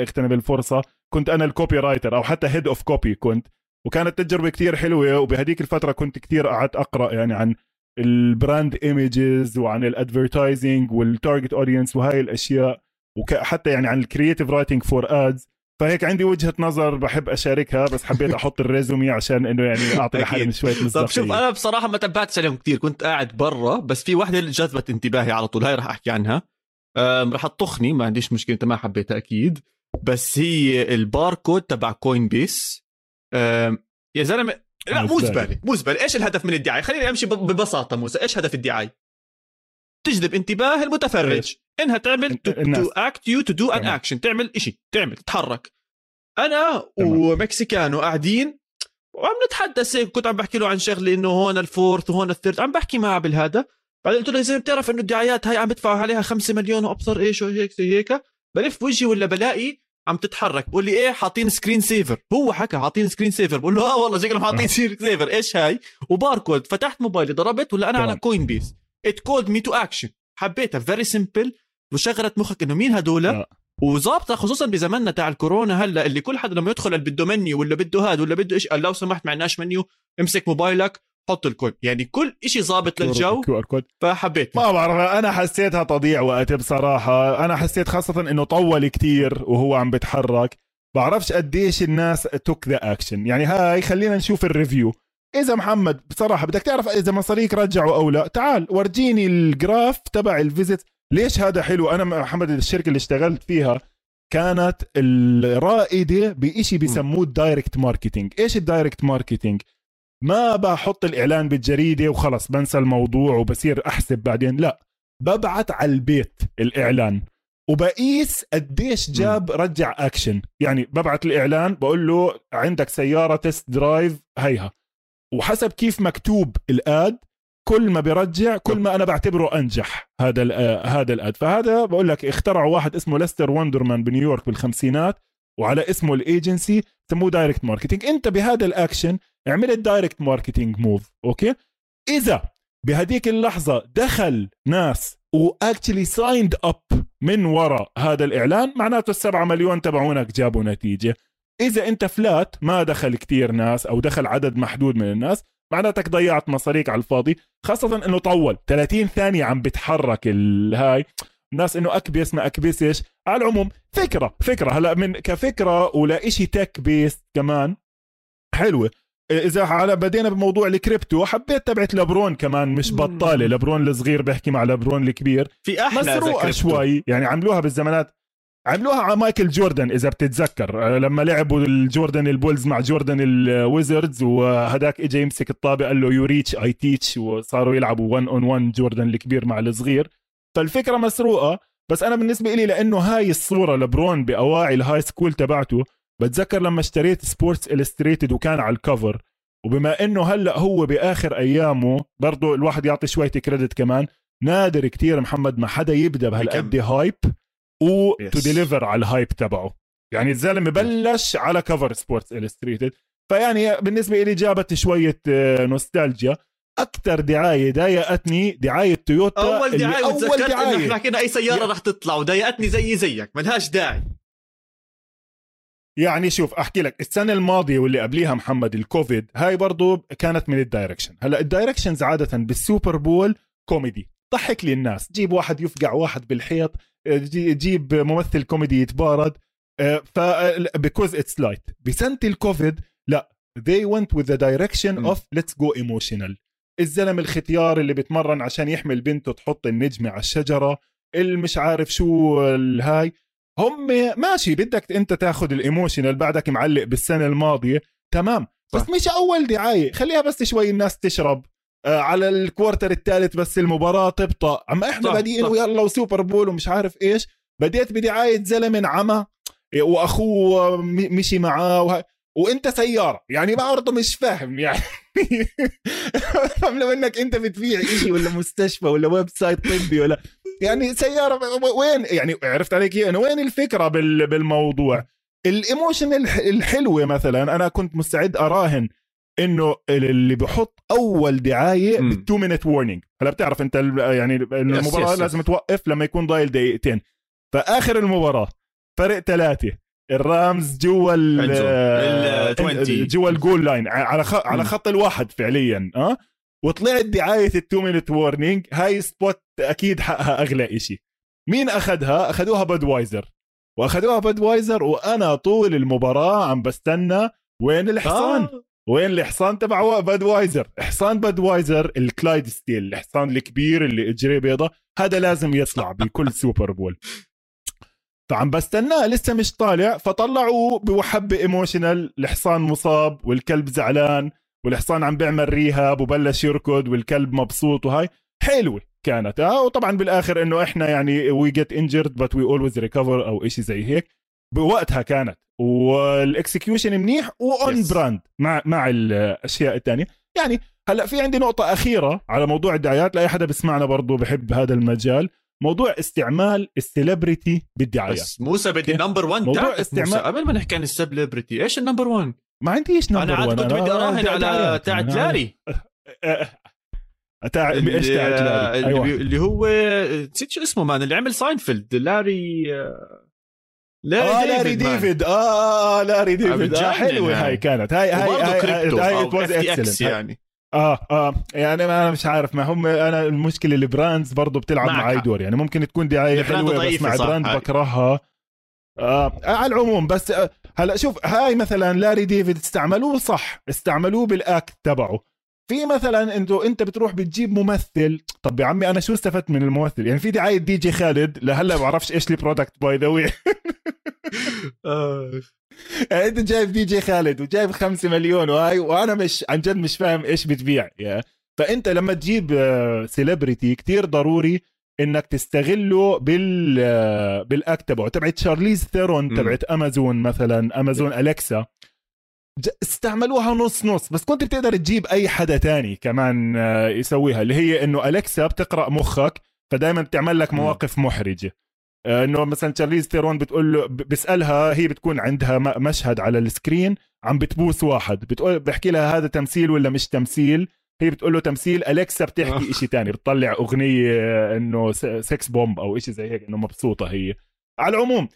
اغتنم الفرصة. كنت أنا ال copywriter أو حتى head of copy كنت. وكانت تجربة كثير حلوة وبهديك الفترة كنت كثير قعدت أقرأ يعني عن ال brand images وعن ال advertising وال target audience وهاي الأشياء وحتى يعني عن ال creative writing for ads فهيك عندي وجهة نظر بحب أشاركها بس حبيت أحط ال resume عشان إنه يعني أعطي لحالي شوية مصداقيه طب شوف أنا بصراحة ما تبعتش عليهم كثير كنت قاعد برا بس في وحدة اللي جذبت انتباهي على طول هاي راح أحكي عنها. رح تطخني ما عنديش مشكلة أنت ما حبيتها أكيد. بس هي الباركود تبع Coinbase يا زلمة لا مو زبالة مو زبالة. إيش الهدف من الدعايه خليني أمشي ببساطة موسى. إيش هدف الدعايه تجذب انتباه المتفرج. إنها تعمل to act you to do an action تعمل إشي تعمل تتحرك أنا ومكسيكانو قاعدين وعم نتحدث هيك. كنت عم بحكي له عن شغلة إنه هون ال fourth وهون ال third عم بحكي معه بالهذا. بعدين قلت له إذا بتعرف إنه الدعايات هاي عم بدفعوا عليها 5 مليون وأبصر إيش وهيك زي هيك. بلف وجهي ولا بلاقي عم تتحرك بقول لي إيه حاطين screen saver هو حكى حاطين screen saver بقول له آه والله شكلهم حاطين screen saver إيش هاي؟ وباركود فتحت موبايلي ضربت ولا أنا على Coinbase it called me to action حبيتها very simple وشغلت مخك إنه مين هدول. وظابطة خصوصا بزماننا تاع الكورونا هلا اللي كل حدا لما يدخل اللي بده منيو ولا بده هاد ولا بده إيش قال لو سمحت معناش منيو امسك موبايلك. حط الكود. يعني كل شيء ظابط للجو QR code فحبيت. ما بعرف أنا حسيتها تضييع وقت بصراحة. أنا حسيت خاصة إنه طول كتير وهو عم بتحرك بعرفش قديش الناس took the action يعني هاي خلينا نشوف ال review. إذا محمد بصراحة بدك تعرف إذا مصاريك رجعوا أو لا. تعال ورجيني ال graph تبع ال visit. ليش هذا حلو؟ أنا محمد الشركة اللي اشتغلت فيها كانت الرائده بإشي بسموه ال direct marketing إيش ال direct marketing ما بحط الإعلان بالجريدة وخلص بنسى الموضوع وبصير أحسب بعدين لا ببعت على البيت الإعلان وبقيس قديش جاب رجع أكشن. يعني ببعت الإعلان بقول له عندك سيارة test drive هيها. وحسب كيف مكتوب ال ad كل ما بيرجع كل ما أنا بعتبره أنجح هذا ال هذا ال ad. فهذا بقول لك اخترعوا واحد اسمه Lester Wunderman بنيويورك بالخمسينات. وعلى اسمه الإيجنسي سموه direct marketing أنت بهذا الأكشن عملت direct marketing move أوكي؟ إذا بهديك اللحظة دخل ناس و actually signed up من وراء هذا الإعلان معناته السبعة مليون تبعونك جابوا نتيجة. إذا أنت flat ما دخل كتير ناس أو دخل عدد محدود من الناس معناتك ضيعت مصاريك على الفاضي خاصة إنه طول 30 ثانية عم بتحرك الهاي الناس إنه أكبس ما أكبسش. على العموم فكرة فكرة. هلأ من كفكرة ولا إشي tech based كمان؟ حلوة. إذا على بدينا بموضوع الكريبتو حبيت تبعت لبرون كمان مش بطالة. لبرون الصغير بيحكي مع لبرون الكبير. في أحلى مسروقة شوي. يعني عملوها بالزمانات. عملوها على مايكل جوردن إذا بتتذكر. لما لعبوا الجوردن ال Bulls مع جوردن ال Wizards وهداك اجى يمسك الطابه قال له you reach I teach وصاروا يلعبوا 1 on 1 جوردن الكبير مع الصغير. فالفكرة مسروقة بس أنا بالنسبة لي لأنه هاي الصورة لبرون بأواعي ال high school تبعته بتذكر لما اشتريت Sports Illustrated وكان على ال cover وبما إنه هلأ هو بآخر أيامه برضه الواحد يعطي شوية credit كمان نادر كتير محمد ما حدا يبدأ بهالقد hype و to deliver على ال hype تبعه. يعني الزلمة بلش على cover Sports Illustrated فيعني بالنسبة لي جابت شوية نوستالجيا أكثر دعاية ضايقتني دعاية تويوتا أول دعاية أول دعاية. إحنا حكينا أي سيارة رح تطلع وضايقتني زي زيك ملهاش داعي. يعني شوف أحكي لك السنة الماضية واللي قبليها محمد الكوفيد هاي برضو كانت من ال direction. هلأ ال directions عادة بال Super Bowl كوميدي. ضحك لي الناس. جيب واحد يفقع واحد بالحيط جيب ممثل كوميدي يتبارد. ف because it's light بسنة الكوفيد لأ they went with the direction of let's go emotional. الزلم الختيار اللي بتمرن عشان يحمل بنته تحط النجمه على الشجرة اللي مش عارف شو الهاي. هم ماشي بدك انت تاخذ ال emotional بعدك معلق بالسنة الماضية. تمام. بس صح. مش أول دعاية. خليها بس شوي الناس تشرب. آه على ال quarter الثالث بس المباراة تبطأ. أما إحنا بادئين ويلا و Super Bowl ومش عارف إيش بديت بدعاية زلمه عمى وأخوه مشي معاه وه... وانت سيارة. يعني برضه مش فاهم يعني. لو انك انت بتبيع شيء ولا مستشفى ولا website طبي ولا يعني سيارة وين؟ يعني عرفت عليك يعني وين الفكرة بالموضوع؟ ال emotion الحلوة مثلا أنا كنت مستعد أراهن إنه اللي بحط أول دعاية بال two minute warning هلا بتعرف أنت يعني المباراة yes yes لازم توقف لما يكون ضايل دقيقتين. فآخر المباراة فرق ثلاثة. ال Rams جوا ال جوا ال goal line على خط على خط الواحد فعليا آه؟ وطلعت دعاية ال two minute warning هاي spot أكيد حقها أغلى إشي. مين أخذها؟ أخذوها Budweiser وأخذوها Budweiser وأنا طول المباراة عم بستنى وين الحصان آه. وين الحصان تبع Budweiser حصان Budweiser ال Clydesdale الحصان الكبير اللي اجريه بيضة. هذا لازم يطلع بكل Super Bowl <laughs> فعم بستناه لسه مش طالع فطلعوا بوحدة emotional الحصان مصاب والكلب زعلان والحصان عم بيعمل rehab وبلش يركض والكلب مبسوط وهاي. حلوة كانت. آه وطبعا بالآخر إنه إحنا يعني we get injured but we always recover أو شيء زي هيك. بوقتها كانت. وال execution منيح و on brand مع مع الأشياء الثانية يعني هلأ في عندي نقطة أخيرة على موضوع الدعايات لأي حدا بسمعنا برضه بحب هذا المجال. موضوع استعمال ال celebrity بالدعاية. بس موسى بدي number 1 موضوع استعمال قبل ما نحكي عن ال celebrity إيش ال number 1 ما عنديش number أنا عاد كنت بدي أراهن على تاعت لاري تاع <laughs> إيش تاعت لاري أيوة. اللي هو نسيت شو اسمه man اللي عمل ساينفيلد لاري لاري آه لاري ديفيد آه, آه لاري ديفيد. آه حلوة هاي كانت. هاي هاي هاي هاي, هاي يعني. آه آه يعني أنا مش عارف ما هم أنا المشكلة ال brands برضه بتلعب معي دور يعني ممكن تكون دعايه حلوة بس مع brand بكرهها. آه على العموم بس آه هلا شوف هاي مثلا لاري ديفيد استعملوه صح استعملوه بال act تبعه. في مثلا انتو أنت بتروح بتجيب ممثل طب يا عمي أنا شو استفدت من الممثل؟ يعني في دعاية DJ Khaled لهلا ما بعرفش إيش ال product by the way انت جايب DJ Khaled وجايب خمسة مليون وهاي وأنا مش عن جد مش فاهم إيش بتبيع يا فأنت لما تجيب celebrity آه، كتير ضروري إنك تستغله بال آه، بال act تبعه تبعت شارليز ثيرون تبعت امازون مثلا Amazon Alexa استعملوها نص نص بس كنت بتقدر تجيب أي حدا تاني كمان آه، يسويها اللي هي إنه Alexa بتقرأ مخك فدائما بتعمل لك مواقف محرجة. آه، إنه مثلا شارليز ثيرون بتقول له بيسألها هي بتكون عندها مشهد على ال screen عم بتبوس واحد. بتقول بحكي لها هذا تمثيل ولا مش تمثيل؟ هي بتقول له تمثيل. Alexa بتحكي شيء تاني بتطلع أغنية آه، انه sex bomb أو شيء زي هيك إنه مبسوطة هي. على العموم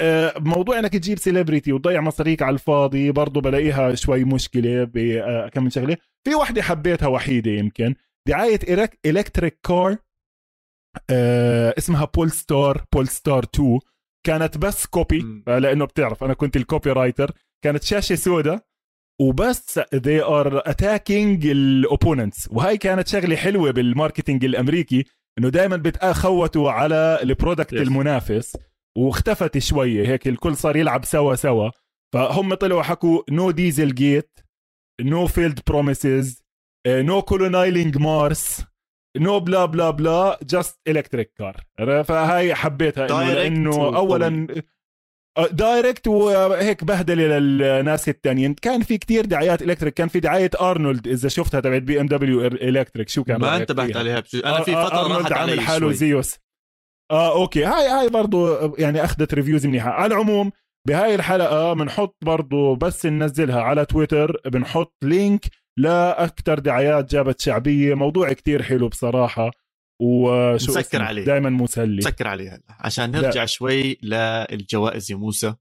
آه، موضوع إنك تجيب celebrity وتضيع مصاريك على الفاضي برضه بلاقيها شوي مشكلة بكم من شغلة. في وحدة حبيتها وحيدة يمكن دعاية electric car آه اسمها Polestar Polestar 2 كانت بس copy لأنه بتعرف أنا كنت ال copywriter كانت شاشة سوداء وبس they are attacking ال opponents وهي كانت شغلة حلوة بال marketing الأمريكي إنه دائما بتخوتوا على ال product yes. المنافس واختفت شوية هيك الكل صار يلعب سوا سوا. فهم طلعوا حكوا no dieselgate no failed promises no colonizing Mars no blah blah blah just electric car فهاي حبيتها إنه لأنه اولا direct وهيك بهدلة للناس التانيين. كان في كتير دعايات electric كان في دعاية ارنولد إذا شفتها تبعت BMW electric شو كان ما انتبهت عليها أنا في فترة راحت علي حاله زيوس. آه okay. هاي هاي برضو يعني أخذت reviews منيحة. على العموم بهاي الحلقة بنحط برضو بس ننزلها على تويتر بنحط link لاكثر دعايات جابت شعبية موضوع كتير حلو بصراحة وشو مسكر عليه. دائما مسلي. مسكر عليه هلا. عشان نرجع لا. شوي للجوائز يا موسى.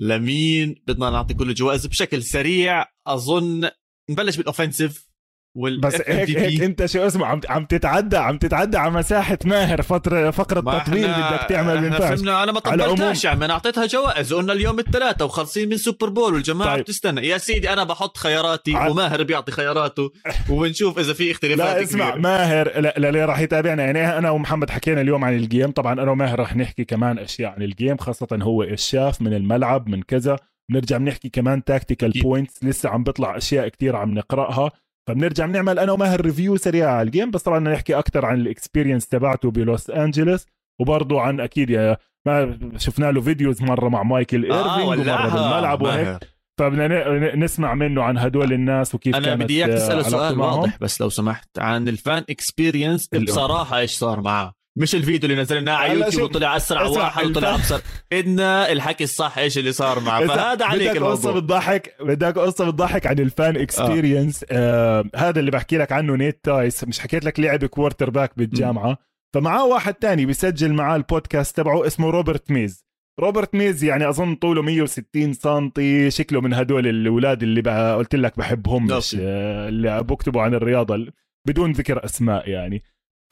لمين بدنا نعطي كل الجوائز؟ بشكل سريع أظن نبلش بال offensive بس هيك هيك انت شو اسمه عم عم تتعدى عم تتعدى على مساحة ماهر فترة فقرة تطويل بدك تعمل من أنا ما طبلتهاش عم أنا أعطيتها جوائز قلنا اليوم الثلاثاء وخلصين من Super Bowl والجماعة طيب. بتستنى. يا سيدي أنا بحط خياراتي ع... وماهر بيعطي خياراته وبنشوف إذا في اختلافات لا اسمع كبيرة. ماهر لا اللي راح يتابعنا. يعني أنا ومحمد حكينا اليوم عن ال game طبعا أنا وماهر راح نحكي كمان أشياء عن ال game خاصة هو إيش شاف من الملعب من كذا. بنرجع بنحكي كمان tactical points لسه عم بيطلع أشياء كتير عم نقرأها. فبنرجع بنعمل أنا وماهر review سريع على ال game بس طبعا نحكي أكثر عن ال experience تبعته بلوس انجلوس وبرضه عن أكيد يا ما شفنا له videos مرة مع مايكل آه إيرفين ومرة بالملعب وهيك. فبدنا نسمع منه عن هدول الناس وكيف أنا بدي إياك تسأله سؤال واضح بس لو سمحت عن ال fan experience بصراحة إيش صار معه؟ مش الفيديو اللي نزلناه على يوتيوب وطلع أسرع واحد وطلع ابصر بدنا الحكي الصح إيش اللي صار معه؟ فهذا عليك بدك قصة بتضحك بدك قصة بتضحك عن ال fan experience آه. آه هذا اللي بحكي لك عنه نيت تايس. مش حكيت لك لعب quarterback بالجامعة. م. فمعاه واحد تاني بيسجل معاه البودكاست تبعه اسمه روبرت ميز. روبرت ميز يعني أظن طوله 160 سم شكله من هدول الأولاد اللي قلت لك بحبهم مش آه اللي بكتبوا عن الرياضة. بدون ذكر أسماء يعني.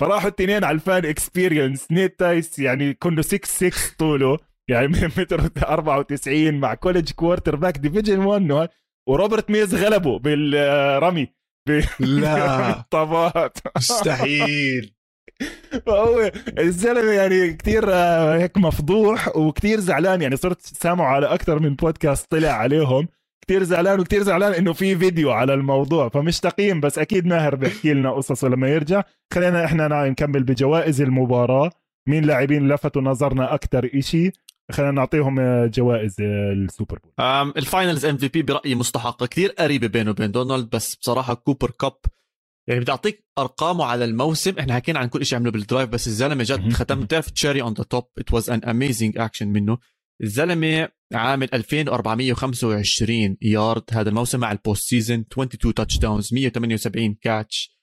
فراحوا الاثنين على ال fan experience نيت تايس يعني كله 6 6 طوله. يعني <laughs> متر 94 مع college quarterback division 1 وروبرت ميز غلبه بالرمي لا. طابات مستحيل. فهو الزلمة يعني كثير آه، هيك مفضوح وكثير زعلان. يعني صرت سامعه على أكثر من بودكاست طلع عليهم. كتير زعلان وكتير زعلان إنه في فيديو على الموضوع فمش تقييم بس أكيد ماهر بيحكي لنا قصصه لما يرجع. خلينا إحنا نكمل بجوائز المباراة. مين لاعبين لفتوا نظرنا أكثر إشي؟ خلينا نعطيهم جوائز ال Super Bowl. ال finals MVP برأيي مستحقة. كثير قريبة بينه وبين دونالد بس بصراحة كوبر كاب يعني بدي أعطيك أرقامه على الموسم. إحنا حكينا عن كل شيء عمله بال drive بس الزلمة جد ختم بتعرف cherry on the top it was an amazing action منه. الزلمة عامل 2425 يارد هذا الموسم مع ال post season 22 touchdowns 178 catch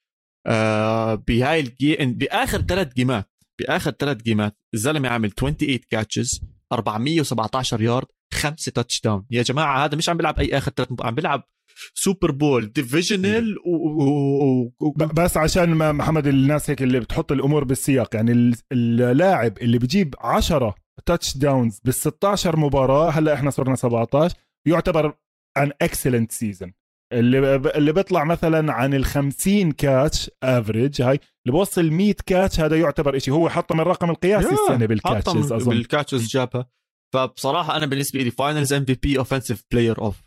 آه بهاي الجي بآخر ثلاث game ات بآخر ثلاث game ات الزلمه عامل 28 catches 417 يارد خمسة touchdown يا جماعة هذا مش عم بيلعب أي آخر ثلاث عم بيلعب Super Bowl divisional و... و... و... بس عشان ما محمد الناس هيك اللي بتحط الأمور بالسياق يعني اللاعب اللي بجيب 10 touchdowns بال 16 مباراة هلأ إحنا صرنا 17 يعتبر an excellent season اللي اللي بيطلع مثلا عن ال 50 catch average هاي اللي بوصل 100 catch هذا يعتبر شيء هو حطم الرقم القياسي السنة بال catches أظن. بال catches جابها. فبصراحة أنا بالنسبة لي finals MVP offensive player of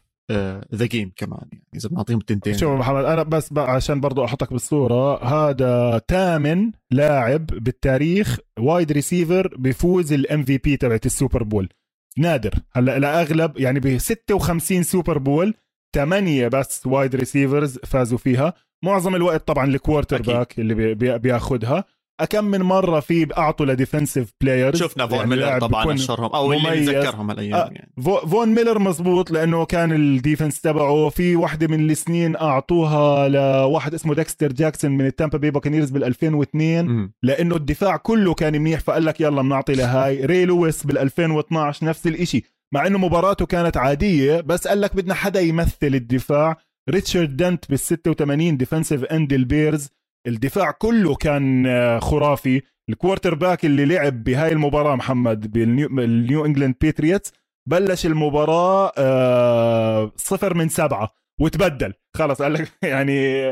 the game كمان يعني إذا بنعطيهم التنتين. شوف محمد أنا بس عشان برضو أحطك بالصورة هذا ثامن لاعب بالتاريخ wide receiver بيفوز ال MVP تبعت ال Super Bowl. نادر. هلأ الاغلب يعني ب 56 Super Bowl ثمانية بس wide receivers فازوا فيها. معظم الوقت طبعا ال quarterback اللي بياخذها كم من مرة في أعطوا ل defensive player شفنا فون يعني ميلر طبعا أشهرهم أو اللي بنذكرهم هالأيام آه يعني. فون ميلر مزبوط لأنه كان ال defense تبعه في وحده من السنين أعطوها لواحد اسمه ديكستر جاكسون من ال Tampa Bay Buccaneers بال 2002 م. لأنه الدفاع كله كان منيح فقال لك يلا بنعطي لهاي. <laughs> ري لويس بال 2012 نفس الشيء مع إنه مباراته كانت عادية بس قال لك بدنا حدا يمثل الدفاع. ريتشارد دنت بال 86 defensive end ال Bears. الدفاع كله كان آه، خرافي. ال quarterback اللي لعب بهاي المباراة محمد بال New England Patriots بلش المباراة آه، صفر من سبعة وتبدل. خلص قال لك <laughs> يعني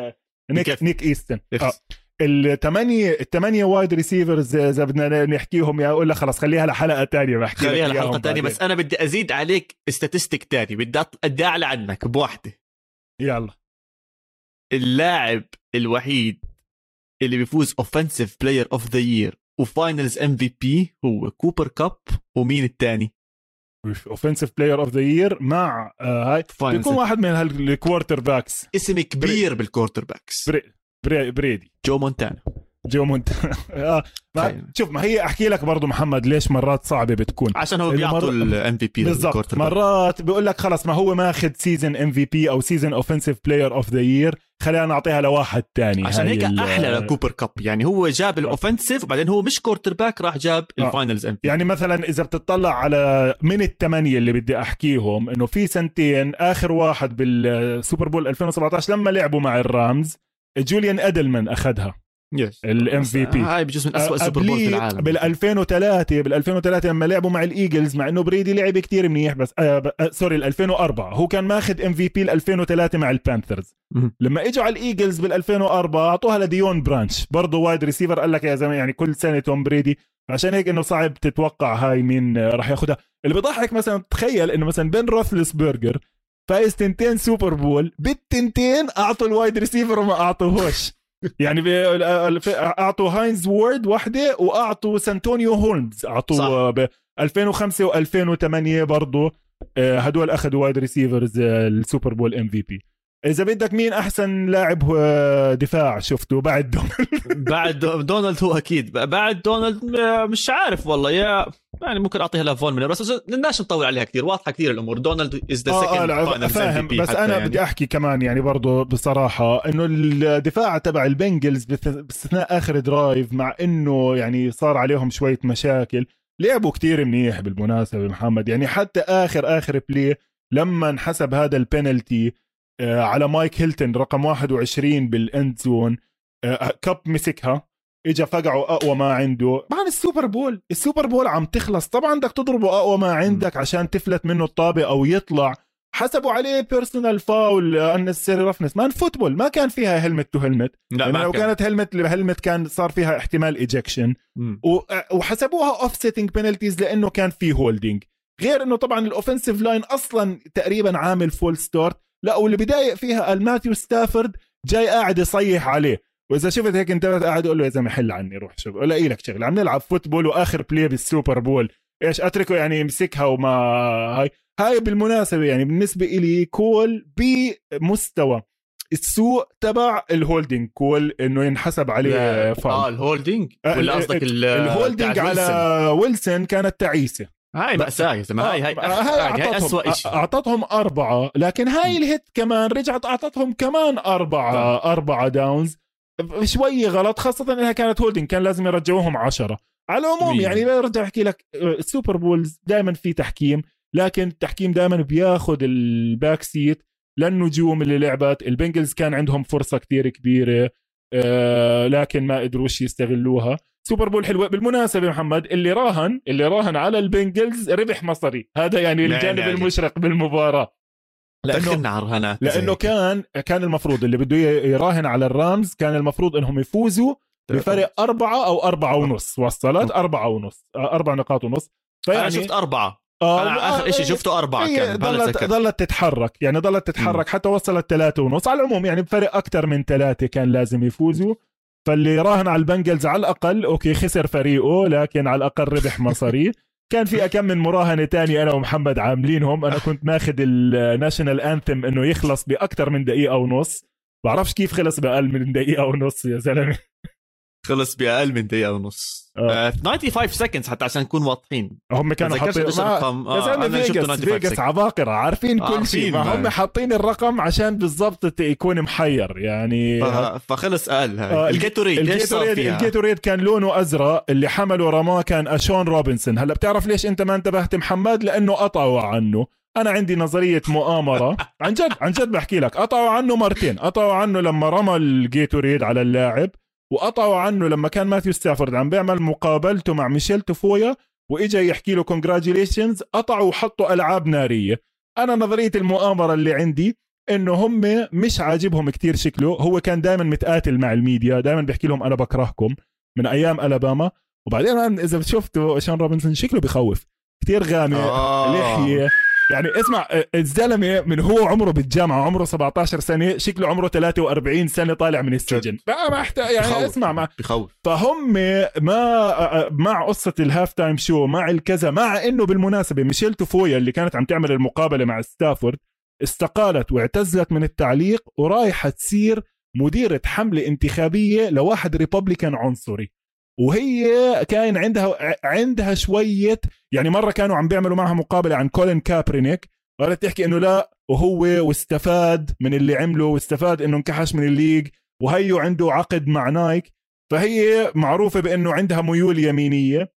نيك نيك إيستن. آه. الثمانية الثمانية wide receivers إذا بدنا نحكيهم يا أقول لك خلص خليها لحلقة ثانية بحكي خليها لحلقة ثانية بس أنا بدي أزيد عليك statistic ثاني بدي بدي أعلى عنك بواحدة يلا. اللاعب الوحيد اللي بيفوز offensive player of the year و finals MVP هو كوبر كاب ومين الثاني؟ offensive player of the year مع آه هاي بيكون واحد من هال quarterbacks اسم كبير بال quarterbacks pre pre Brady. جو مونتانا جو مونتانا <laughs> آه. شوف ما هي أحكي لك برضه محمد ليش مرات صعبة بتكون. عشان هو بيعطوا ال MVP بالضبط. مرات بيقول لك خلص ما هو ماخذ season MVP أو season offensive player of the year خلينا نعطيها لواحد تاني. عشان هيك أحلى لكوبر كاب. يعني هو جاب ال offensive وبعدين هو مش quarterback راح جاب آه. ال finals M يعني مثلا إذا بتطلع على من الثمانيه اللي بدي أحكيهم إنه في سنتين آخر واحد بال Super Bowl 2017 لما لعبوا مع الرامز جوليان ادلمان أخذها. yes ال MVP هاي بجوز من اسوء Super Bowl في العالم. بال 2003 بال 2003 لما لعبوا مع ال Eagles مع إنه بريدي لعب كتير منيح بس آه آه sorry ال 2004 هو كان ماخذ MVP ال 2003 مع ال Panthers. لما إجوا على ال Eagles بال 2004 أعطوها لديون برانش. برضه wide receiver قال لك يا زلمة يعني كل سنة توم بريدي. عشان هيك إنه صعب تتوقع هاي مين راح ياخذها اللي بضحك مثلا تخيل إنه مثلا بين روثلسبرجر فايز تنتين Super Bowl بالتنتين أعطوا ال wide receiver وما أعطوهوش. يعني أعطوا هاينز وورد واحدة وأعطوا سانتونيو هولمز. أعطوا ب 2005 و2008 برضه هدول أخذوا wide receivers ال Super Bowl MVP. إذا بدك مين أحسن لاعب دفاع شفته بعد دونالد؟ بعد دونالد هو أكيد. بعد دونالد مش عارف والله. يا يعني ممكن أعطيها لفون ميلر بس بدناش نطول عليها كثير واضحة كثير الأمور. دونالد is the second فاهم بس أنا يعني. بدي أحكي كمان يعني برضه بصراحة إنه الدفاع تبع ال Bengals باستثناء آخر drive مع إنه يعني صار عليهم شوية مشاكل لعبوا كتير منيح بالمناسبة محمد. يعني حتى آخر آخر play لما انحسب هذا البينالتي آه، على مايك هيلتون رقم 21 بال end zone آه، كوب مسكها. اجى فقعه أقوى ما عنده. طبعا ال Super Bowl ال Super Bowl عم تخلص. طبعا بدك تضربه أقوى ما عندك عشان تفلت منه الطابة أو يطلع. حسبوا عليه personal foul unnecessary roughness man football ما كان فيها helmet to helmet لا يعني لو كان. كانت helmet helmet كان صار فيها احتمال ejection وحسبوها offsetting penalties لأنه كان في هولدينج غير إنه طبعا ال offensive line أصلا تقريبا عامل false start لا واللي بدايق فيها الماثيو ستافورد جاي قاعد يصيح عليه. وإذا شفت هيك انت قاعد أقول له يا زلمة حل عني روح شوف. الاقي لك شغلة؟ عم نلعب football وآخر play بال Super Bowl. إيش؟ أتركه يعني يمسكها وما هاي. هاي بالمناسبة يعني بالنسبة إلي call بمستوى. السوء تبع ال holding call إنه ينحسب عليه آه فاول. ال holding آه، ولا قصدك ال- ال holding على ويلسون؟ كانت تعيسة. هاي مأساة يا زلمة هاي هاي آه، هاي هاي أعطتهم- أسوأ شيء أعطتهم أربعة لكن هاي ال hit كمان رجعت أعطتهم كمان اربعه آه. أربعة downs شوي غلط خاصة إنها كانت holding كان لازم يرجعوهم عشرة. على العموم. يعني برجع أحكي لك ال Super Bowls دائما في تحكيم لكن التحكيم دائما بياخذ ال back seat للنجوم اللي لعبت. ال Bengals كان عندهم فرصة كتير كبيرة آه، لكن ما قدروش يستغلوها. Super Bowl حلوة. بالمناسبة محمد اللي راهن اللي راهن على ال Bengals ربح مصاري. هذا يعني نعم، الجانب يعني. المشرق بالمباراة. لأنه على لأنه كان كان المفروض اللي بده يراهن على ال Rams كان المفروض إنهم يفوزوا بفرق أربعة أو أربعة ونص. وصلت؟ أربعة ونص. أربع نقاط ونص. أنا فيعني شفت أربعة. آه أنا آخر شيء شفته أربعة هي كان ضلت. ضلت تتحرك. يعني ضلت تتحرك. حتى وصلت ثلاثة ونص. على العموم يعني بفرق أكثر من ثلاثة كان لازم يفوزوا. فاللي راهن على ال Bengals على الأقل okay خسر فريقه لكن على الأقل ربح مصاري. <laughs> كان في كم من مراهنة تانية أنا ومحمد عاملينهم. أنا كنت ماخذ ال national anthem إنه يخلص بأكثر من دقيقة ونص. بعرفش كيف خلص بأقل من دقيقة ونص يا زلمة. خلص بأقل من دقيقة ونص. آه. آه. 95 seconds حتى عشان نكون واضحين. هم كانوا حاطين الرقم يا آه زلمة أنا شفته فيجاس 95 فيجاس second عباقرة عارفين كل شيء ما هم man. حاطين الرقم عشان بالضبط يكون محير يعني. ف- فخلص آه، هاي ال Gatorade صار ال Gatorade فيها؟ ال Gatorade كان لونه أزرق اللي حمله رماه كان اشون روبنسون. هلا بتعرف ليش أنت ما انتبهت محمد؟ لأنه قطعوا عنه. أنا عندي نظرية مؤامرة. عن جد عن جد بحكي لك. قطعوا عنه مرتين. قطعوا عنه لما رمى ال Gatorade على اللاعب. وقطعوا عنه لما كان ماثيو ستافورد عم بيعمل مقابلته مع ميشيل توفويا وإجا يحكي له congratulations قطعوا وحطوا ألعاب نارية. أنا نظرية المؤامرة اللي عندي إنه هم مش عاجبهم كتير شكله. هو كان دائما متقاتل مع الميديا دائما بيحكي لهم أنا بكرهكم من أيام ألاباما. وبعدين إذا شفته شون روبنسون شكله بخوف كتير غامق آه. لحية. يعني اسمع الزلمة من هو عمره بالجامعة عمره 17 سنة شكله عمره 43 سنة طالع من السجن. ما ما أحتاج يعني بخوف. اسمع ما بخوف. فهم ما مع قصة ال halftime show مع الكذا مع إنه بالمناسبة ميشيل توفويا اللي كانت عم تعمل المقابلة مع ستافورد استقالت واعتزلت من التعليق ورايحة تصير مديرة حملة انتخابية لواحد Republican عنصري. وهي كان عندها عندها شوية يعني مرة كانوا عم بيعملوا معها مقابلة عن كولين كابرينيك قالت تحكي إنه لا وهو واستفاد من اللي عمله واستفاد إنه انكحش من ال league وهيو عنده عقد مع Nike. فهي معروفة بأنه عندها ميول يمينية.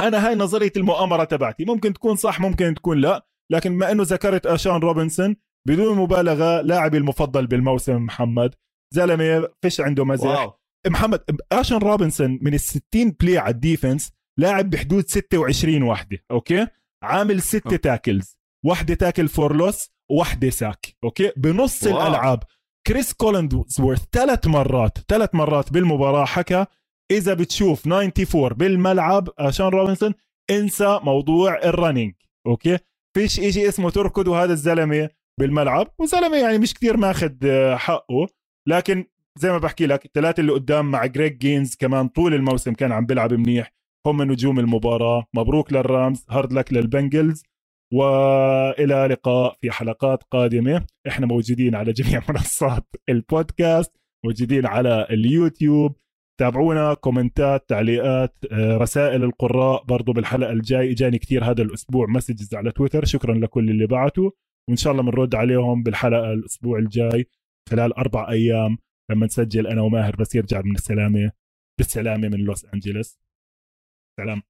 أنا هاي نظرية المؤامرة تبعتي. ممكن تكون صح ممكن تكون لا لكن بما أنه ذكرت أشان روبنسون بدون مبالغة لاعبي المفضل بالموسم محمد زلمة فيش عنده مزح. wow. محمد اشن روبنسون من ال 60 plays على ال defense لاعب بحدود 26 وحده okay عامل ستة. tackles واحدة tackle for loss وواحدة sack okay بنص wow. الألعاب كريس كولينزورث ثلاث مرات ثلاث مرات بالمباراة حكى إذا بتشوف 94 بالملعب اشان روبنسون انسى موضوع ال running okay فيش إشي اسمه تركض وهذا الزلمة بالملعب وزلمه يعني مش كتير ماخذ آه، حقه لكن زي ما بحكي لك الثلاثه اللي قدام مع جريج جينز كمان طول الموسم كان عم بيلعب منيح. هم نجوم المباراة. مبروك للرامز. hard luck للبنجلز. وإلى لقاء في حلقات قادمة. إحنا موجودين على جميع <laughs> منصات البودكاست. موجودين على اليوتيوب. تابعونا. كومنتات تعليقات آه، رسائل القراء. برضو بالحلقة الجاي إجاني كتير هذا الأسبوع. messages على تويتر شكرا لكل اللي بعتوا. وإن شاء الله بنرد عليهم بالحلقة الأسبوع الجاي خلال أربع أيام. لما نسجل أنا وماهر بس يرجع من السلامة بالسلامة من لوس انجلوس سلام.